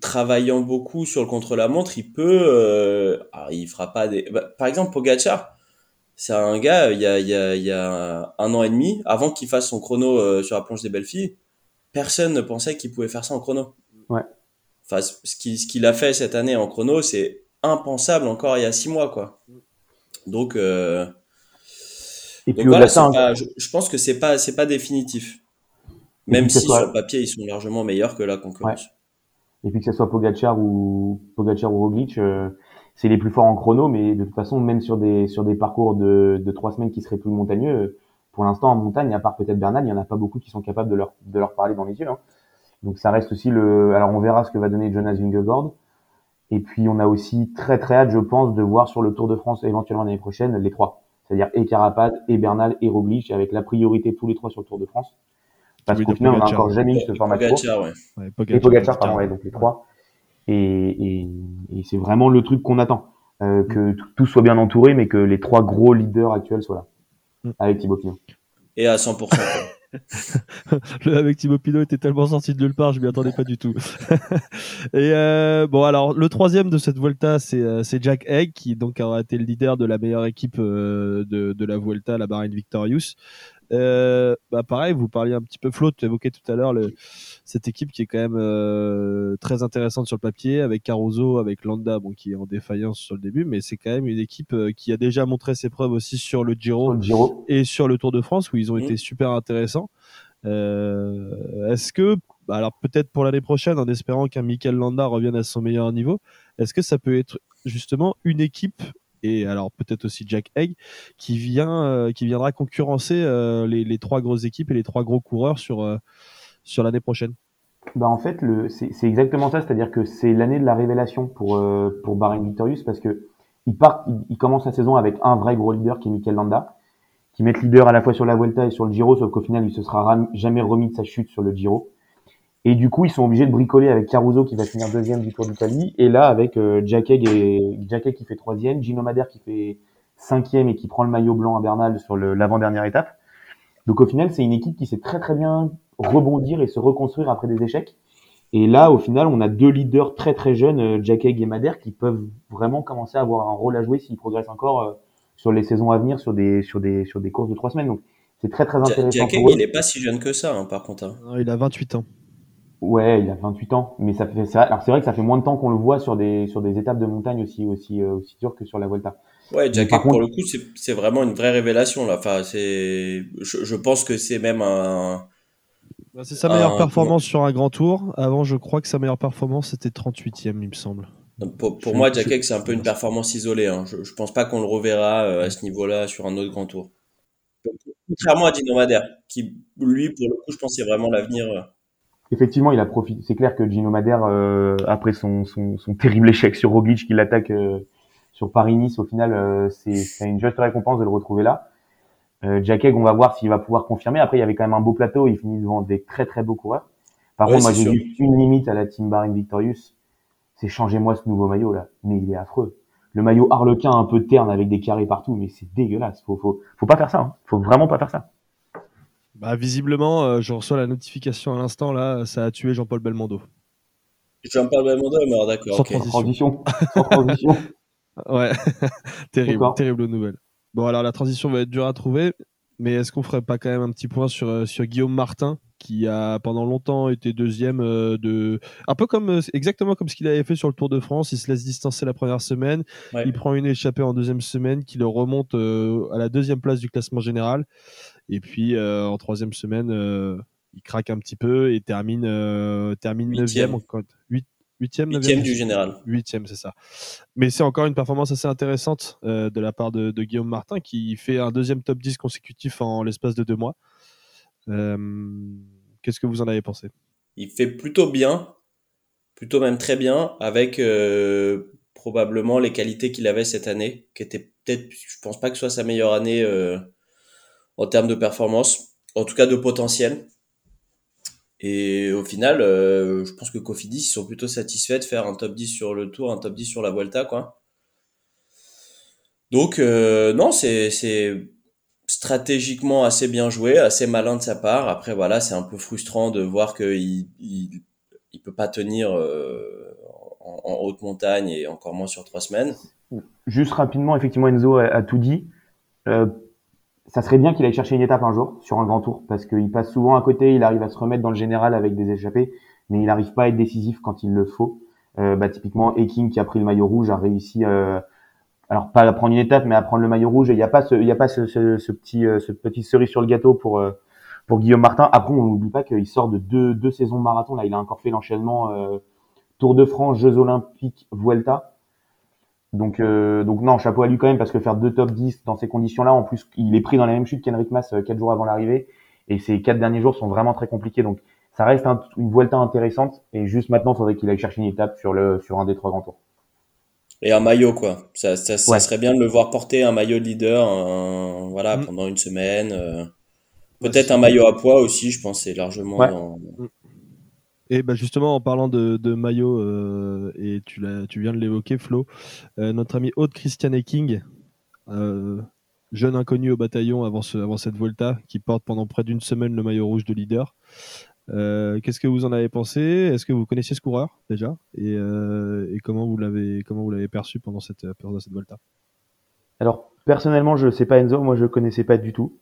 travaillant beaucoup sur le contre-la-montre, il peut, euh, il fera pas des, bah, par exemple Pogacar, c'est un gars, il y a, il y a, il y a un an et demi, avant qu'il fasse son chrono euh, sur la planche des belles filles, personne ne pensait qu'il pouvait faire ça en chrono. Ouais. Enfin, ce qu'il ce qu'il a fait cette année en chrono, c'est impensable encore il y a six mois, quoi. Donc, euh, et puis voilà, pas, je, je, pense que c'est pas, c'est pas définitif. Même si sur le papier ils sont largement meilleurs que la concurrence. Et puis que ce soit Pogacar ou Pogacar ou Roglic, euh, c'est les plus forts en chrono, mais de toute façon, même sur des sur des parcours de, de trois semaines qui seraient plus montagneux, pour l'instant en montagne, à part peut-être Bernal, il y en a pas beaucoup qui sont capables de leur de leur parler dans les yeux. Hein. Donc ça reste aussi le. Alors on verra ce que va donner Jonas Vingegaard. Et puis on a aussi très très hâte, je pense, de voir sur le Tour de France éventuellement l'année prochaine les trois, c'est-à-dire et Carapaz, et Bernal, et Roglic, avec la priorité tous les trois sur le Tour de France. Parce qu'au final, on n'a encore jamais eu ce format de course. Ouais. et Pogacar, pardon, ouais, donc les trois. Et, et, et c'est vraiment le truc qu'on attend, euh, que tout soit bien entouré, mais que les trois gros leaders actuels soient là, mm. avec Thibaut Pinot. Et à 100%. le avec Thibaut Pinot était tellement sorti de nulle part, je m'y attendais pas du tout. et euh, bon, alors le troisième de cette Vuelta, c'est euh, Jack Egg qui donc aura été le leader de la meilleure équipe euh, de, de la Vuelta, la Bahrain Victorious. Euh, bah pareil, vous parliez un petit peu Flo, tu évoquais tout à l'heure cette équipe qui est quand même euh, très intéressante sur le papier, avec Caruso, avec Landa, bon, qui est en défaillance sur le début, mais c'est quand même une équipe euh, qui a déjà montré ses preuves aussi sur le Giro, et sur le Tour de France, où ils ont été super intéressants. est-ce que, bah, alors peut-être pour l'année prochaine, en espérant qu'un Mikel Landa revienne à son meilleur niveau, est-ce que ça peut être justement une équipe et alors peut-être aussi Jack Egg qui vient euh, qui viendra concurrencer euh, les, les, trois grosses équipes et les trois gros coureurs sur euh, sur l'année prochaine. Bah en fait le c'est exactement ça, c'est-à-dire que c'est l'année de la révélation pour pour Bahrain Victorious parce que il part il, commence la saison avec un vrai gros leader qui est Mikel Landa qui met leader à la fois sur la Vuelta et sur le Giro sauf qu'au final il se sera jamais remis de sa chute sur le Giro. Et du coup, ils sont obligés de bricoler avec Caruso qui va finir deuxième du Tour d'Italie, et là avec euh, Jack Egg et Jack Egg qui fait troisième, Gino Madère qui fait cinquième et qui prend le maillot blanc à Bernal sur l'avant-dernière étape. Donc au final, c'est une équipe qui sait très très bien rebondir et se reconstruire après des échecs. Et là, au final, on a deux leaders très très jeunes, euh, Jack Egg et Madère, qui peuvent vraiment commencer à avoir un rôle à jouer s'ils progressent encore euh, sur les saisons à venir, sur des sur des sur des courses de trois semaines. Donc c'est très très intéressant. Jack Egg, il est pas si jeune que ça, hein, par contre. Hein. Non, il a 28 ans. Ouais, il a 28 ans, mais ça fait c'est vrai, alors c'est vrai que ça fait moins de temps qu'on le voit sur des sur des étapes de montagne aussi aussi euh, aussi dures que sur la Volta. Ouais, Jack pour le coup, c'est vraiment une vraie révélation là. Enfin, c'est je, je pense que c'est même un bah, c'est sa meilleure performance sur un grand tour. Avant, je crois que sa meilleure performance c'était 38e, il me semble. Pour, pour moi, Jack c'est un peu une performance isolée. Hein. Je, je pense pas qu'on le reverra euh, à ce niveau-là sur un autre grand tour. Contrairement à Dino Madère, qui lui, pour le coup, je pense c'est vraiment l'avenir. Euh, effectivement, il a profité. C'est clair que Gino Madère, euh, après son, son, son, terrible échec sur Roglic, qui l'attaque euh, sur Paris-Nice, au final, euh, c'est une juste récompense de le retrouver là. Jack Egg, on va voir s'il va pouvoir confirmer. Après, il y avait quand même un beau plateau. Il finit devant des très très beaux coureurs. Par contre, moi, j'ai vu une limite à la Team Bahrain Victorious. C'est changez-moi ce nouveau maillot là. Mais il est affreux. Le maillot harlequin un peu terne avec des carrés partout, mais c'est dégueulasse. Faut, faut, faut pas faire ça. Hein. Faut vraiment pas faire ça. Bah, visiblement, euh, je reçois la notification à l'instant, là, ça a tué Jean-Paul Belmondo. Jean-Paul Belmondo est mort, d'accord. Sans transition. Sans transition. ouais, terrible, terrible nouvelle. Bon, alors la transition va être dure à trouver, mais est-ce qu'on ferait pas quand même un petit point sur, euh, sur Guillaume Martin, qui a pendant longtemps été deuxième euh, de un peu comme exactement comme ce qu'il avait fait sur le Tour de France il se laisse distancer la première semaine il prend une échappée en deuxième semaine qui le remonte à la deuxième place du classement général et puis euh, en troisième semaine, euh, il craque un petit peu et termine euh, termine neuvième, huitième, huitième du général. Huitième, c'est ça. Mais c'est encore une performance assez intéressante de la part de, Guillaume Martin qui fait un deuxième top 10 consécutif en l'espace de deux mois. Qu'est-ce que vous en avez pensé? Il fait plutôt bien, plutôt même très bien, avec probablement les qualités qu'il avait cette année, qui était peut-être, je pense pas que ce soit sa meilleure année en termes de performance, en tout cas de potentiel. Et au final, euh, je pense que Cofidis ils sont plutôt satisfaits de faire un top 10 sur le Tour, un top 10 sur la Vuelta, quoi. Donc euh, non, c'est c'est stratégiquement assez bien joué, assez malin de sa part. Après voilà, c'est un peu frustrant de voir qu'il il, il peut pas tenir euh, en, haute montagne et encore moins sur trois semaines. Juste rapidement, effectivement, Enzo a, a tout dit. Euh, ça serait bien qu'il aille chercher une étape un jour sur un grand tour parce qu'il passe souvent à côté, il arrive à se remettre dans le général avec des échappées, mais il n'arrive pas à être décisif quand il le faut. Euh, bah, typiquement, Eking qui a pris le maillot rouge a réussi, euh, alors pas à prendre une étape, mais à prendre le maillot rouge. Et il n'y a pas ce, y a pas ce, ce, petit, euh, ce petit cerise sur le gâteau pour euh, pour Guillaume Martin. Après, on n'oublie pas qu'il sort de deux, deux saisons marathon. Là, il a encore fait l'enchaînement euh, Tour de France, Jeux Olympiques, Vuelta. Donc, euh, donc non, chapeau à lui quand même parce que faire deux top 10 dans ces conditions-là, en plus, il est pris dans la même chute qu'Henrik Mas euh, quatre jours avant l'arrivée, et ces quatre derniers jours sont vraiment très compliqués. Donc, ça reste une Vuelta intéressante, et juste maintenant, il faudrait qu'il aille chercher une étape sur le sur un des trois grands tours. Et un maillot, quoi. Ça, ça, serait bien de le voir porter un maillot de leader voilà, mm. pendant une semaine. Euh. Peut-être un maillot à poids aussi, je pense, c'est largement dans... Et bah justement, en parlant de, maillot, euh, et tu, viens de l'évoquer, Flo, euh, notre ami Aude Christiane King, jeune inconnu au bataillon avant, ce, avant cette Volta, qui porte pendant près d'une semaine le maillot rouge de leader. Euh, qu'est-ce que vous en avez pensé? Est-ce que vous connaissiez ce coureur déjà? Et, euh, comment vous l'avez perçu pendant cette Volta? Alors personnellement, je sais pas Enzo, moi je connaissais pas du tout.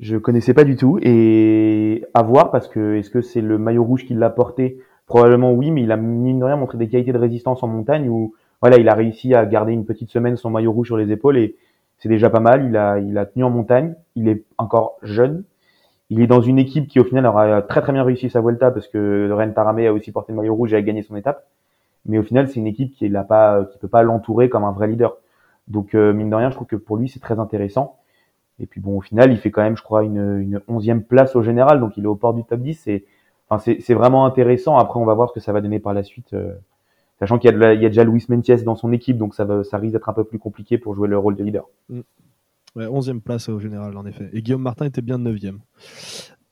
Je connaissais pas du tout et à voir parce que est-ce que c'est le maillot rouge qui l'a porté? Probablement oui, mais il a mine de rien montré des qualités de résistance en montagne où voilà, il a réussi à garder une petite semaine son maillot rouge sur les épaules et c'est déjà pas mal. Il a il a tenu en montagne. Il est encore jeune il est dans une équipe qui au final aura très très bien réussi sa Vuelta parce que Ren Taramé a aussi porté le maillot rouge et a gagné son étape. Mais au final, c'est une équipe qui n'a pas, qui peut pas l'entourer comme un vrai leader. Donc euh, mine de rien, je trouve que pour lui c'est très intéressant. Et puis bon, au final, il fait quand même, je crois, une, une onzième place au général, donc il est au port du top 10. Et enfin, c'est vraiment intéressant. Après, on va voir ce que ça va donner par la suite, euh, sachant qu'il y, a déjà Luis Mentiès dans son équipe, donc ça, risque d'être un peu plus compliqué pour jouer le rôle de leader. Mm. Ouais, 11e place au général, en effet. Et Guillaume Martin était bien 9e.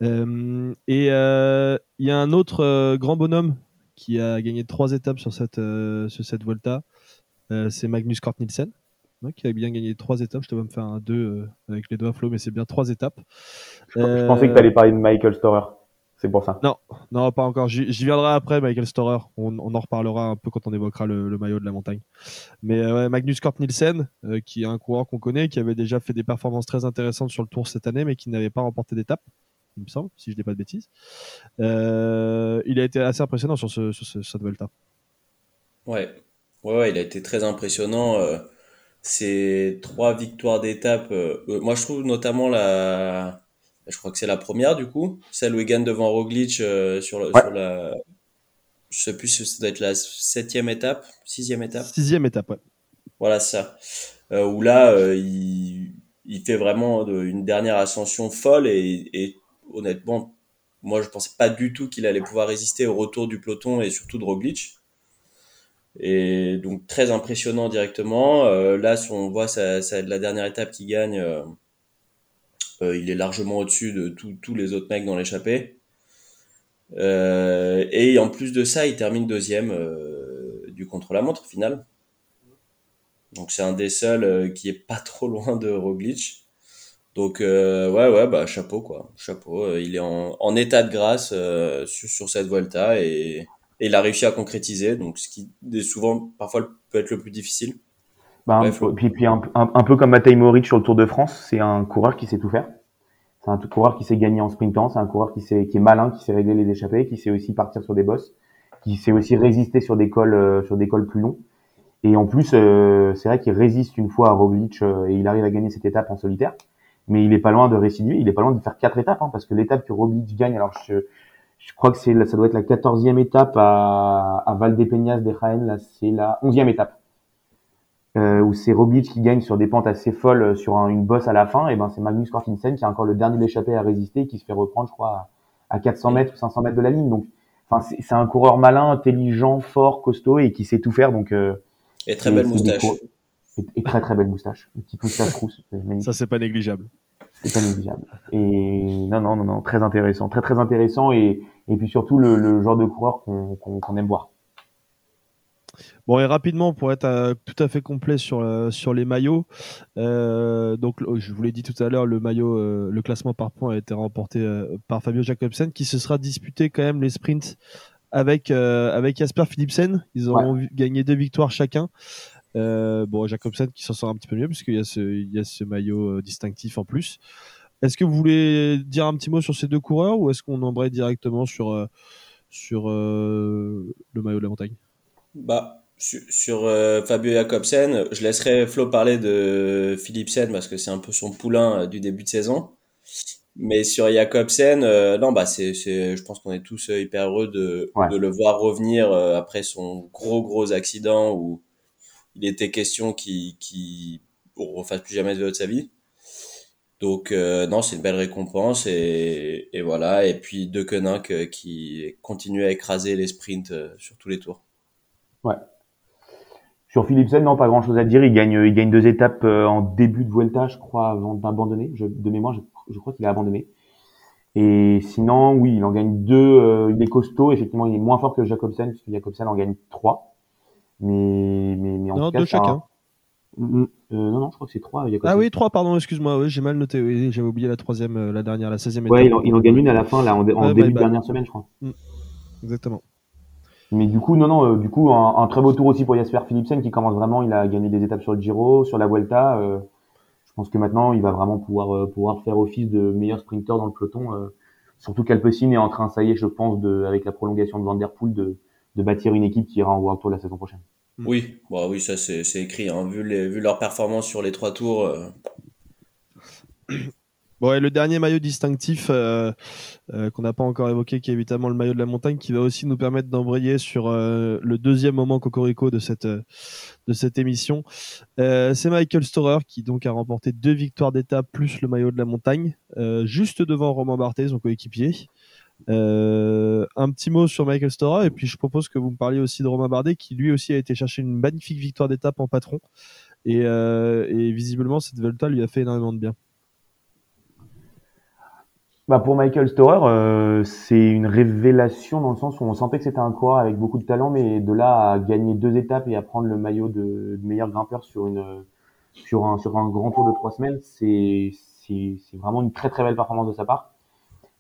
Euh, et euh, il y a un autre euh, grand bonhomme qui a gagné trois étapes sur cette, sur cette Volta. c'est Magnus Kort Nielsen, qui a bien gagné trois étapes. Je te vais me faire un 2 avec les doigts flots, mais c'est bien trois étapes. Je, pensais que tu allais parler de Michael Storer. C'est pour ça. Non, non, pas encore. J'y viendrai après, Michael Storer. On, en reparlera un peu quand on évoquera le, maillot de la montagne. Mais euh, Magnus Kort Nielsen, euh, qui est un coureur qu'on connaît, qui avait déjà fait des performances très intéressantes sur le Tour cette année, mais qui n'avait pas remporté d'étape, il me semble, si je dis pas de bêtises. Euh, il a été assez impressionnant sur, ce, sur cette Vuelta. Ouais. ouais, il a été très impressionnant. Ces trois victoires d'étape. moi, je trouve notamment la je crois que c'est la première du coup, celle où il gagne devant Roglic euh, sur, le, sur, la, je sais plus si ça doit être la septième étape, sixième étape. Sixième étape, ouais. Voilà ça. Euh, où là, euh, il, il fait vraiment une dernière ascension folle et, et honnêtement, moi je pensais pas du tout qu'il allait pouvoir résister au retour du peloton et surtout de Roglic. Et donc très impressionnant directement. Euh, là, si on voit ça, ça, la dernière étape qu'il gagne euh, il est largement au-dessus de tous les autres mecs dans l'échappée. Euh, et en plus de ça, il termine deuxième euh, du contre-la-montre final. Donc c'est un des seuls qui est pas trop loin de Roglic. Donc ouais ouais bah chapeau quoi, chapeau. il est en, état de grâce sur, cette Volta et, il a réussi à concrétiser. Donc ce qui est souvent parfois peut être le plus difficile. Bah, un, puis, puis un, peu comme Matej Moric sur le Tour de France, c'est un coureur qui sait tout faire. C'est un coureur qui sait gagner en sprintant, c'est un coureur qui sait, qui est malin, qui sait régler les échappées, qui sait aussi partir sur des bosses, qui sait aussi résister sur des cols, euh, sur des cols plus longs. Et en plus, euh, c'est vrai qu'il résiste une fois à Roglic euh, et il arrive à gagner cette étape en solitaire. Mais il est pas loin de récidiver, il est pas loin de faire quatre étapes, hein, parce que l'étape que Roglic gagne, alors je, je crois que c'est, ça doit être la quatorzième étape à, à Valdepeñas de Jaén, là c'est la onzième étape euh, où c'est Roglic qui gagne sur des pentes assez folles euh, sur une bosse à la fin, et ben c'est Magnus Korfinsen qui a encore le dernier d'échappée à résister, qui se fait reprendre, je crois, à 400 mètres ou 500 mètres de la ligne. Donc, enfin, c'est un coureur malin, intelligent, fort, costaud et qui sait tout faire. Donc, euh, et très belle moustache. Et, très très belle moustache, une petite moustache rousse. Ça c'est pas négligeable. C'est pas négligeable. Et non non non non, très intéressant, très très intéressant et et puis surtout le, le genre de coureur qu'on aime voir. Bon, et rapidement, pour être euh, tout à fait complet sur, euh, sur les maillots, euh, donc je vous l'ai dit tout à l'heure, le maillot, le classement par points a été remporté par Fabio Jacobsen, qui se sera disputé quand même les sprints avec, avec Jasper Philipsen. Ils auront gagné deux victoires chacun. Bon, Jacobsen qui s'en sort un petit peu mieux, puisqu'il y a ce, il y a ce maillot distinctif en plus. Est-ce que vous voulez dire un petit mot sur ces deux coureurs ou est-ce qu'on embraye directement sur, sur le maillot de la montagne? Bah, sur, euh, Fabio Jacobsen, je laisserai Flo parler de Philipsen parce que c'est un peu son poulain euh, du début de saison. Mais sur Jacobsen, euh, non, bah c'est, je pense qu'on est tous hyper heureux de, de le voir revenir après son gros gros accident où il était question qu'il qui refasse plus jamais de vélo de sa vie. Donc non, c'est une belle récompense et, voilà. Et puis De Koenig qui continue à écraser les sprints sur tous les tours. Ouais. Sur Philipsen, non, pas grand chose à dire. Il gagne, il gagne deux étapes en début de Vuelta, je crois, avant d'abandonner. de mémoire, je, crois qu'il a abandonné. Et sinon, oui, il en gagne deux. il est costaud. Effectivement, il est moins fort que Jacobsen, puisque Jacobsen en gagne trois. Mais, mais, mais en non, tout cas, deux chacun. Mm, mm. Euh, non, non, je crois que c'est 3. Ah oui, 3, pardon, excuse-moi, oui, j'ai mal noté. Oui, j'avais oublié la troisième, euh, la dernière, la 16e Ouais, il en, il en, gagne une à la fin, là, en, en début de dernière semaine, je crois. Mm. Exactement. Mais du coup, non, non, euh, du coup, un, un, très beau tour aussi pour Jasper Philipsen qui commence vraiment, il a gagné des étapes sur le Giro, sur la Vuelta. Euh, je pense que maintenant, il va vraiment pouvoir, euh, pouvoir faire office de meilleur sprinter dans le peloton. surtout qu'Alpecin est en train, ça y est, je pense, de, avec la prolongation de Van Der Poel, de, de bâtir une équipe qui ira en World Tour la saison prochaine. Mm. Oui, bah oui, ça c'est écrit. Hein. Vu, les, vu leur performance sur les trois tours. Euh. Bon, et le dernier maillot distinctif euh, euh, qu'on n'a pas encore évoqué, qui est évidemment le maillot de la montagne, qui va aussi nous permettre d'embrayer sur le deuxième moment cocorico de cette de cette émission. c'est Michael Storer qui donc a remporté deux victoires d'étape plus le maillot de la montagne, juste devant Romain Barthez, son coéquipier. Euh, un petit mot sur Michael Stora et puis je propose que vous me parliez aussi de Romain Bardet qui lui aussi a été chercher une magnifique victoire d'étape en patron et, euh, visiblement cette Volta lui a fait énormément de bien. Bah pour Michael Storer, euh, c'est une révélation dans le sens où on sentait que c'était un coureur avec beaucoup de talent, mais de là à gagner deux étapes et à prendre le maillot de, de meilleur grimpeur sur une sur un sur un grand tour de trois semaines, c'est c'est vraiment une très très belle performance de sa part.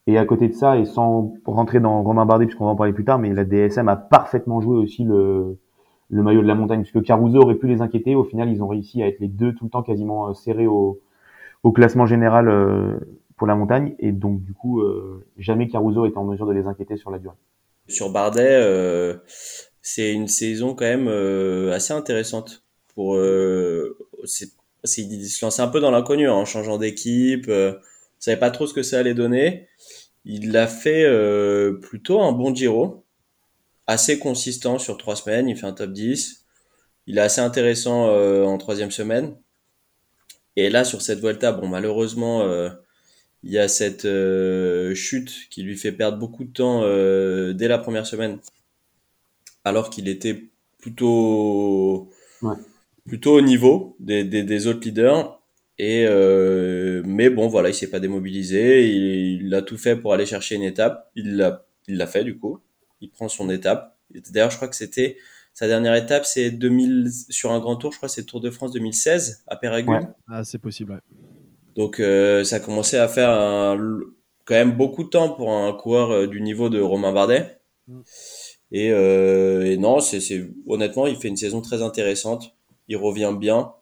Et à côté de ça, et sans rentrer dans Romain Bardet, puisqu'on va en parler plus tard, mais la DSM a parfaitement joué aussi le, le maillot de la montagne, puisque Caruso aurait pu les inquiéter. Au final, ils ont réussi à être les deux tout le temps quasiment euh, serrés au, au classement général euh, pour la montagne. Et donc, du coup, euh, jamais Caruso était en mesure de les inquiéter sur la durée. Sur Bardet, c'est une saison quand même assez intéressante. Pour, c'est, il se lançait un peu dans l'inconnu hein, en changeant d'équipe. Savait pas trop ce que ça allait donner. Il a fait euh, plutôt un bon Giro, assez consistant sur trois semaines. Il fait un top 10. Il est assez intéressant euh, en troisième semaine. Et là, sur cette Vuelta, bon, malheureusement, euh, il y a cette chute qui lui fait perdre beaucoup de temps dès la première semaine, alors qu'il était plutôt, plutôt au niveau des, des, des autres leaders. Et euh, mais bon, voilà, il s'est pas démobilisé. Il, a tout fait pour aller chercher une étape. Il l'a, il l'a fait du coup. Il prend son étape. D'ailleurs, je crois que c'était sa dernière étape, c'est 2000 sur un grand tour. Je crois que c'est le Tour de France 2016 à Péragude. Ah, c'est possible. Donc euh, ça a commencé à faire quand même beaucoup de temps pour un coureur euh, du niveau de Romain Bardet. Mm. Et, euh, et non, c'est, c'est honnêtement, il fait une saison très intéressante. Il revient bien.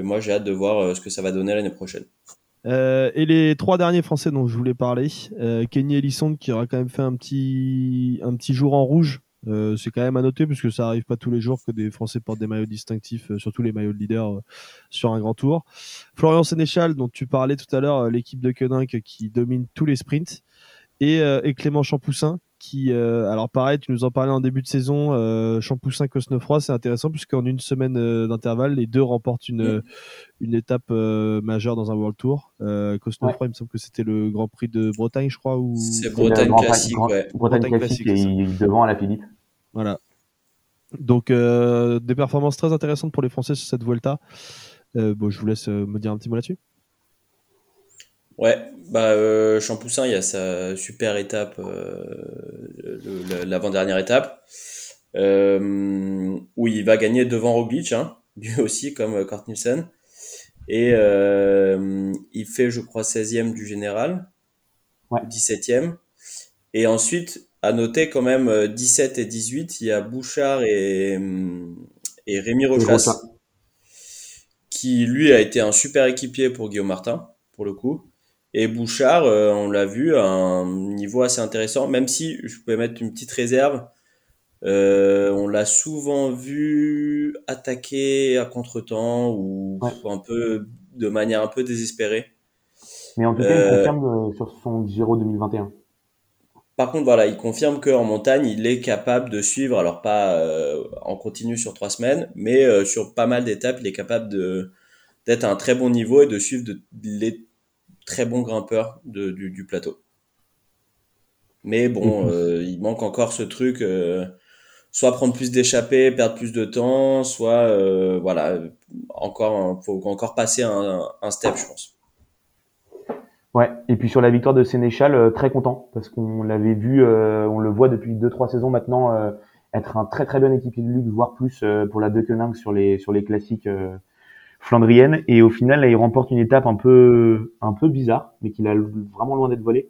Et moi, j'ai hâte de voir euh, ce que ça va donner l'année prochaine. Euh, et les trois derniers Français dont je voulais parler, euh, Kenny Ellison qui aura quand même fait un petit un petit jour en rouge. Euh, c'est quand même à noter parce que ça arrive pas tous les jours que des Français portent des maillots distinctifs, surtout les maillots de leader sur un grand tour. Florian Sénéchal dont tu parlais tout à l'heure, l'équipe de Queninck qui domine tous les sprints, et, et Clément Champoussin qui, euh, alors pareil, tu nous en parlais en début de saison, euh, Champoussin Cosnefroy, c'est intéressant puisqu'en une semaine euh, d'intervalle, les deux remportent une, une étape euh, majeure dans un World Tour. Euh, Cosnefroy, il me semble que c'était le Grand Prix de Bretagne, je crois. Ou... C'est Bretagne classique, ouais. Bretagne, classique, et devant à la Philippe. Voilà. Donc des performances très intéressantes pour les Français sur cette Vuelta. bon, je vous laisse me dire un petit mot là-dessus. Ouais, bah euh, Champoussin, il y a sa super étape, euh, l'avant-dernière étape, euh, où il va gagner devant Roglic, hein, lui aussi comme euh, Kurt Nielsen. Et euh, il fait, je crois, 16e du général, ouais. 17e. Et ensuite, à noter quand même 17 et 18, il y a Bouchard et, et Rémi Rochas, qui lui a été un super équipier pour Guillaume Martin, pour le coup. Et Bouchard, euh, on l'a vu, à un niveau assez intéressant, même si je pouvais mettre une petite réserve. Euh, on l'a souvent vu attaquer à contre-temps ou un peu de manière un peu désespérée. Mais en tout cas, il euh, confirme sur son Giro 2021. Par contre, voilà, il confirme qu'en montagne, il est capable de suivre, alors pas en continu sur trois semaines, mais sur pas mal d'étapes, il est capable de d'être à un très bon niveau et de suivre de, les très bon grimpeur de, du, du, plateau. Mais bon, mhm. euh, il manque encore ce truc. Euh, soit prendre plus d'échappées, perdre plus de temps, soit euh, voilà, encore faut encore passer un, un step, je pense. Ouais, et puis sur la victoire de Sénéchal, très content parce qu'on l'avait vu, on le voit depuis deux trois saisons maintenant être un très très bon équipier de luxe, voire plus pour la Deceuninck sur les sur les classiques flandriennes. Et au final, là, il remporte une étape un peu un peu bizarre, mais qu'il a vraiment loin d'être volé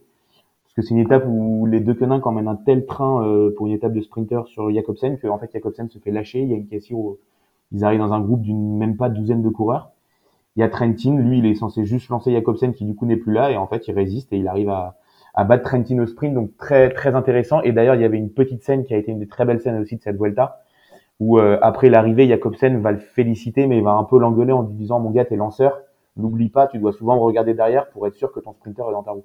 parce que c'est une étape où les Deceuninck emmènent un tel train pour une étape de sprinter sur Jacobsen que en fait Jacobsen se fait lâcher. Il y a une où ils arrivent dans un groupe d'une même pas douzaine de coureurs il y a Trentin, lui, il est censé juste lancer Jacobsen qui du coup n'est plus là et en fait il résiste et il arrive à, à battre Trentin au sprint, donc très très intéressant. Et d'ailleurs il y avait une petite scène qui a été une des très belles scènes aussi de cette Vuelta où euh, après l'arrivée Jacobsen va le féliciter mais il va un peu l'engueuler en lui disant mon gars t'es lanceur, n'oublie pas, tu dois souvent regarder derrière pour être sûr que ton sprinter est dans ta roue.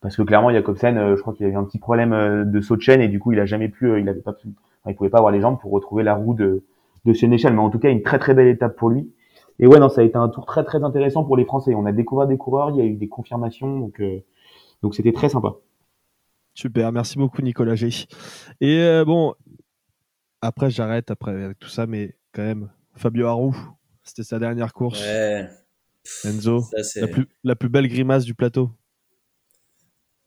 Parce que clairement Jacobsen, euh, je crois qu'il a eu un petit problème euh, de saut de chaîne et du coup il a jamais pu, il avait pas pu, il pouvait pas avoir les jambes pour retrouver la roue de de Sénéchal, mais en tout cas une très très belle étape pour lui. Et ouais, non, ça a été un tour très très intéressant pour les Français. On a découvert des coureurs, il y a eu des confirmations, donc euh, donc c'était très sympa. Super, merci beaucoup Nicolas G. Et euh, bon, après j'arrête après avec tout ça, mais quand même Fabio Harou, c'était sa dernière course. Ouais. Enzo, la, plus, la plus belle grimace du plateau.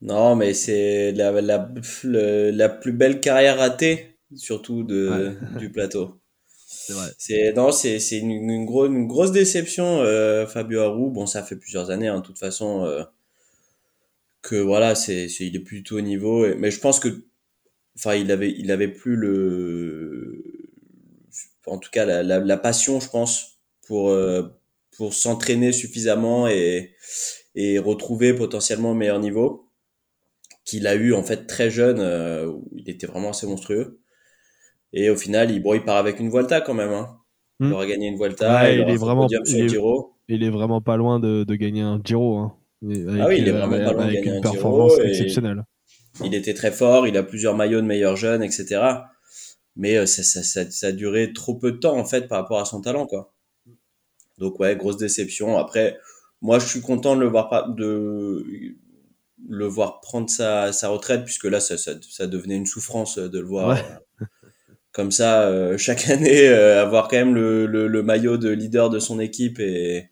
Non, mais c'est la, la, la, plus belle carrière ratée, surtout de, du plateau. C'est non, c'est c'est une, une, une grosse déception euh, Fabio Aru. Bon, ça fait plusieurs années, hein, de toute façon, euh, que voilà, c'est il est plutôt au niveau. mais je pense que, enfin, il avait il avait plus le, en tout cas la, la, la passion, je pense, pour euh, pour s'entraîner suffisamment et et retrouver potentiellement le meilleur niveau qu'il a eu en fait très jeune. Euh, où il était vraiment assez monstrueux. Et au final, il, bon, il part avec une Vuelta quand même. Hein. Il hmm. aura gagné une Vuelta. il, est vraiment, il, est, il est vraiment pas loin de, de gagner un Giro. Hein. ah oui, il est vraiment pas loin de gagner une performance exceptionnelle. Il était très fort, il a plusieurs maillots de meilleurs jeunes, etc. Mais euh, ça, ça, ça, ça, a duré trop peu de temps en fait par rapport à son talent, quoi. Donc ouais, grosse déception. Après, moi, je suis content de le voir de le voir prendre sa, sa retraite puisque là, ça, ça, ça devenait une souffrance de le voir. Ouais comme ça euh, chaque année euh, avoir quand même le, le, maillot de leader de son équipe et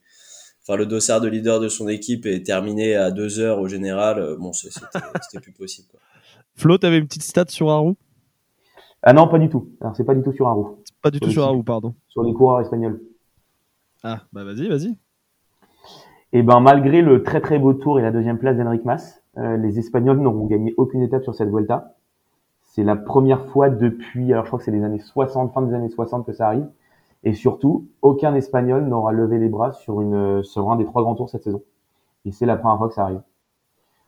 enfin le dossard de leader de son équipe et terminer à deux heures au général. Euh, bon c'était plus possible quoi. Flo t'avais une petite stat sur Haru ah non pas du tout. Alors c'est pas du tout sur Haru pas du tout sur Haru pardon. Sur les coureurs espagnols. Ah bah vas-y vas-y. Et eh ben malgré le très très beau tour et la deuxième place d'Enric Mas les Espagnols n'auront gagné aucune étape sur cette Vuelta. C'est la première fois depuis, alors je crois que c'est les années 60, fin des années 60 que ça arrive. Et surtout, aucun Espagnol n'aura levé les bras sur une, sur un des trois grands tours cette saison. Et c'est la première fois que ça arrive.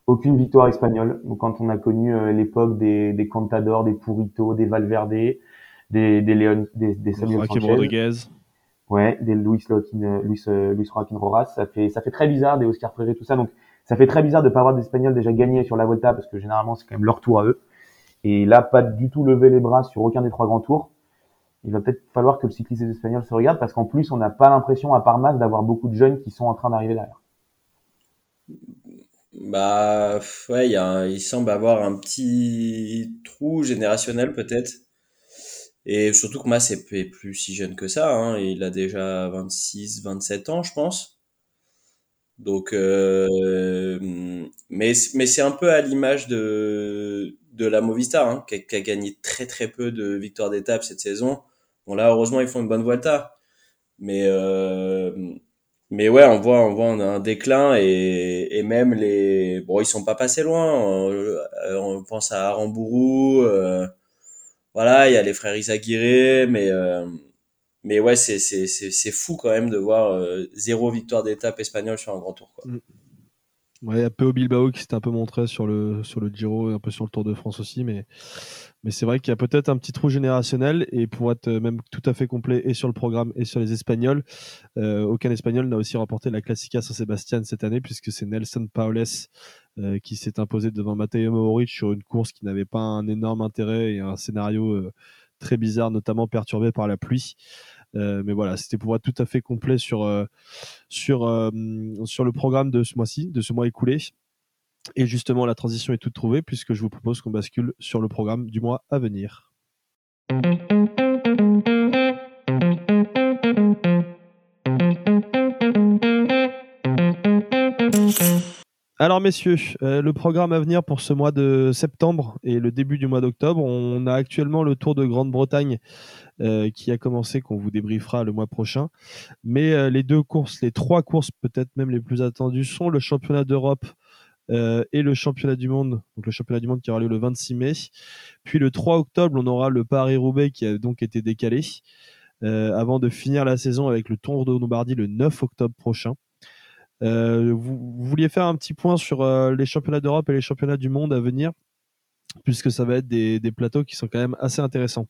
Aucune victoire espagnole. Donc quand on a connu euh, l'époque des, des Contador, des Purito, des Valverde, des, des Léon, des, des Samuel Sanchez. Rodriguez. Ouais, des Luis Lotin, Luis, euh, Luis Joaquin Rojas. Ça fait, ça fait très bizarre, des Oscar Freire, tout ça. Donc, ça fait très bizarre de pas avoir d'Espagnols déjà gagnés sur la Volta parce que généralement c'est quand même leur tour à eux. Et là, pas du tout lever les bras sur aucun des trois grands tours. Il va peut-être falloir que le cycliste espagnol se regarde parce qu'en plus, on n'a pas l'impression, à part masse, d'avoir beaucoup de jeunes qui sont en train d'arriver derrière. Bah, ouais, il semble avoir un petit trou générationnel peut-être. Et surtout que Mas est plus si jeune que ça. Hein. Il a déjà 26, 27 ans, je pense. Donc, euh, mais c'est un peu à l'image de de la Movistar, hein, qui, a, gagné très très peu de victoires d'étape cette saison. Bon là, heureusement, ils font une bonne Vuelta, mais euh, mais ouais, on voit on voit un déclin et, et même les bon ils sont pas passés loin. On, on pense à Arambourou, euh, voilà, il y a les frères Isaguirre, mais euh, mais ouais, c'est fou quand même de voir euh, zéro victoire d'étape espagnole sur un grand tour quoi. Mm. Ouais, a Peu Bilbao qui s'est un peu montré sur le, sur le Giro et un peu sur le Tour de France aussi, mais, mais c'est vrai qu'il y a peut-être un petit trou générationnel et pour être même tout à fait complet et sur le programme et sur les Espagnols, euh, aucun Espagnol n'a aussi remporté la Classica San-Sébastien cette année puisque c'est Nelson Paules euh, qui s'est imposé devant Matteo Mohoric sur une course qui n'avait pas un énorme intérêt et un scénario euh, très bizarre, notamment perturbé par la pluie. Euh, mais voilà, c'était pour être tout à fait complet sur, euh, sur, euh, sur le programme de ce mois-ci, de ce mois écoulé. Et justement, la transition est toute trouvée puisque je vous propose qu'on bascule sur le programme du mois à venir. Alors messieurs, euh, le programme à venir pour ce mois de septembre et le début du mois d'octobre, on a actuellement le Tour de Grande-Bretagne euh, qui a commencé, qu'on vous débriefera le mois prochain. Mais euh, les deux courses, les trois courses peut-être même les plus attendues sont le championnat d'Europe et le championnat du monde. Donc le championnat du monde qui aura lieu le 26 mai. Puis le 3 octobre, on aura le Paris-Roubaix qui a donc été décalé avant de finir la saison avec le Tour de Lombardie le 9 octobre prochain. Euh, vous, vouliez faire un petit point sur euh, les championnats d'Europe et les championnats du monde à venir, puisque ça va être des, plateaux qui sont quand même assez intéressants.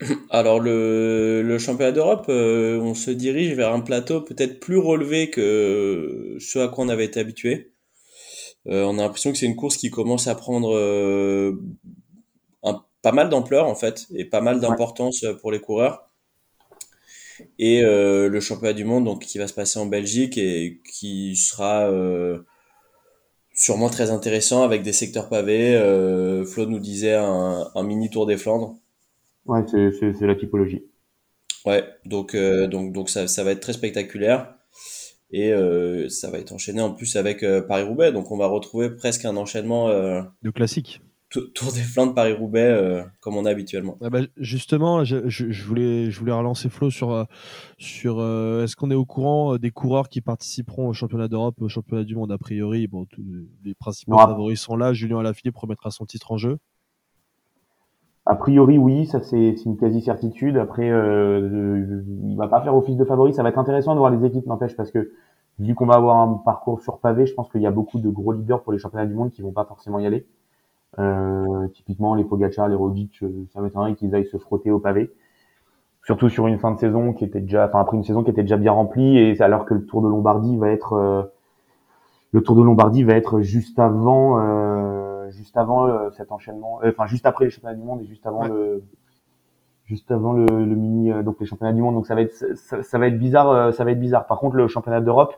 Alors le, championnat d'Europe, euh, on se dirige vers un plateau peut-être plus relevé que ce à quoi on avait été habitué. on a l'impression que c'est une course qui commence à prendre pas mal d'ampleur en fait et pas mal d'importance pour les coureurs et euh, le championnat du monde donc qui va se passer en Belgique et qui sera euh, sûrement très intéressant avec des secteurs pavés. Euh, Flo nous disait un, un, mini Tour des Flandres. Ouais, c'est la typologie. Ouais, donc euh, donc donc ça, ça va être très spectaculaire et euh, ça va être enchaîné en plus avec euh, Paris Roubaix. Donc on va retrouver presque un enchaînement de classique. Tour des Flandres Paris-Roubaix euh, comme on a habituellement. Ah bah, justement, je, voulais, je voulais relancer Flo sur, sur euh, est-ce qu'on est au courant des coureurs qui participeront au championnat d'Europe, au championnat du monde? A priori. Bon, les principaux favoris sont là. Julien Alaphilippe remettra son titre en jeu. A priori, oui, ça c'est une quasi certitude. Après, euh, il va pas faire office de favori. Ça va être intéressant de voir les équipes, n'empêche, parce que vu qu'on va avoir un parcours sur pavé, je pense qu'il y a beaucoup de gros leaders pour les championnats du monde qui vont pas forcément y aller. Euh, typiquement, les Pogacar, les Roglic, euh, ça m'étonnerait qu'ils aillent se frotter au pavé. Surtout sur une fin de saison qui était déjà, enfin après une saison qui était déjà bien remplie et alors que le Tour de Lombardie va être, euh, le Tour de Lombardie va être juste avant, juste avant cet enchaînement, enfin juste après les championnats du monde et juste avant le, juste avant le, le mini, donc les championnats du monde. Donc ça va être, ça, ça va être bizarre, ça va être bizarre. Par contre, le championnat d'Europe,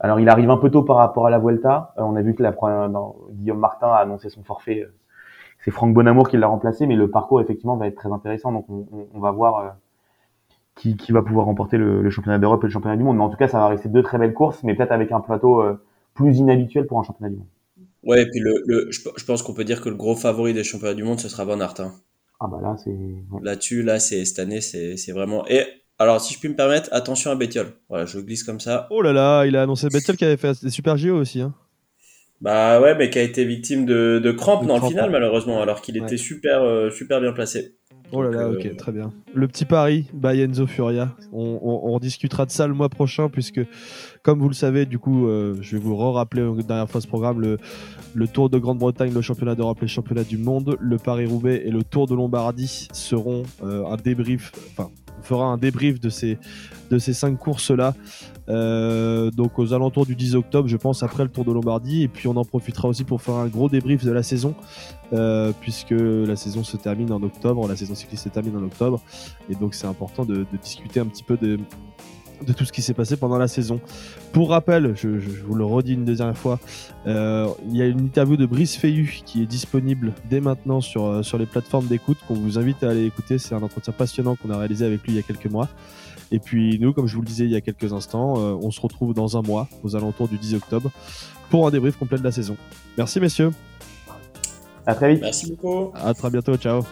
alors il arrive un peu tôt par rapport à la Vuelta. Euh, on a vu que la dans, Guillaume Martin a annoncé son forfait. Euh, c'est Franck Bonamour qui l'a remplacé, mais le parcours effectivement va être très intéressant. Donc on, on, va voir euh, qui, qui, va pouvoir remporter le, le championnat d'Europe et le championnat du monde. Mais en tout cas, ça va rester deux très belles courses, mais peut-être avec un plateau plus inhabituel pour un championnat du monde. Ouais, et puis le, le je, pense qu'on peut dire que le gros favori des championnats du monde, ce sera Van Aert. Hein. Ah bah là, c'est. Là-dessus, là, c'est cette année, c'est vraiment. Et alors, si je puis me permettre, attention à Bettiol. Voilà, je glisse comme ça. Oh là là, il a annoncé Bettiol qui avait fait des super JO aussi. Hein. Bah ouais, mais qui a été victime de, de crampes dans le final, malheureusement, alors qu'il était super, euh, super bien placé. Oh là là, ok, euh, très bien. Le petit pari by Enzo Furia. On, on, discutera de ça le mois prochain, puisque, comme vous le savez, du coup, euh, je vais vous re-rappeler une dernière fois ce programme le, le Tour de Grande-Bretagne, le championnat d'Europe, les championnats du monde, le Paris-Roubaix et le Tour de Lombardie seront un débrief, enfin, fera un débrief de ces, de ces cinq courses-là. Euh, donc aux alentours du 10 octobre, je pense, après le Tour de Lombardie. Et puis on en profitera aussi pour faire un gros débrief de la saison, euh, puisque la saison se termine en octobre, la saison cycliste se termine en octobre. Et donc c'est important de, de, discuter un petit peu de, de tout ce qui s'est passé pendant la saison. Pour rappel, je, vous le redis une deuxième fois, euh, il y a une interview de Brice Feyu qui est disponible dès maintenant sur, euh, sur les plateformes d'écoute qu'on vous invite à aller écouter. C'est un entretien passionnant qu'on a réalisé avec lui il y a quelques mois. Et puis nous, comme je vous le disais il y a quelques instants, euh, on se retrouve dans un mois, aux alentours du 10 octobre, pour un débrief complet de la saison. Merci messieurs. À très vite. Merci beaucoup. À très bientôt. Ciao.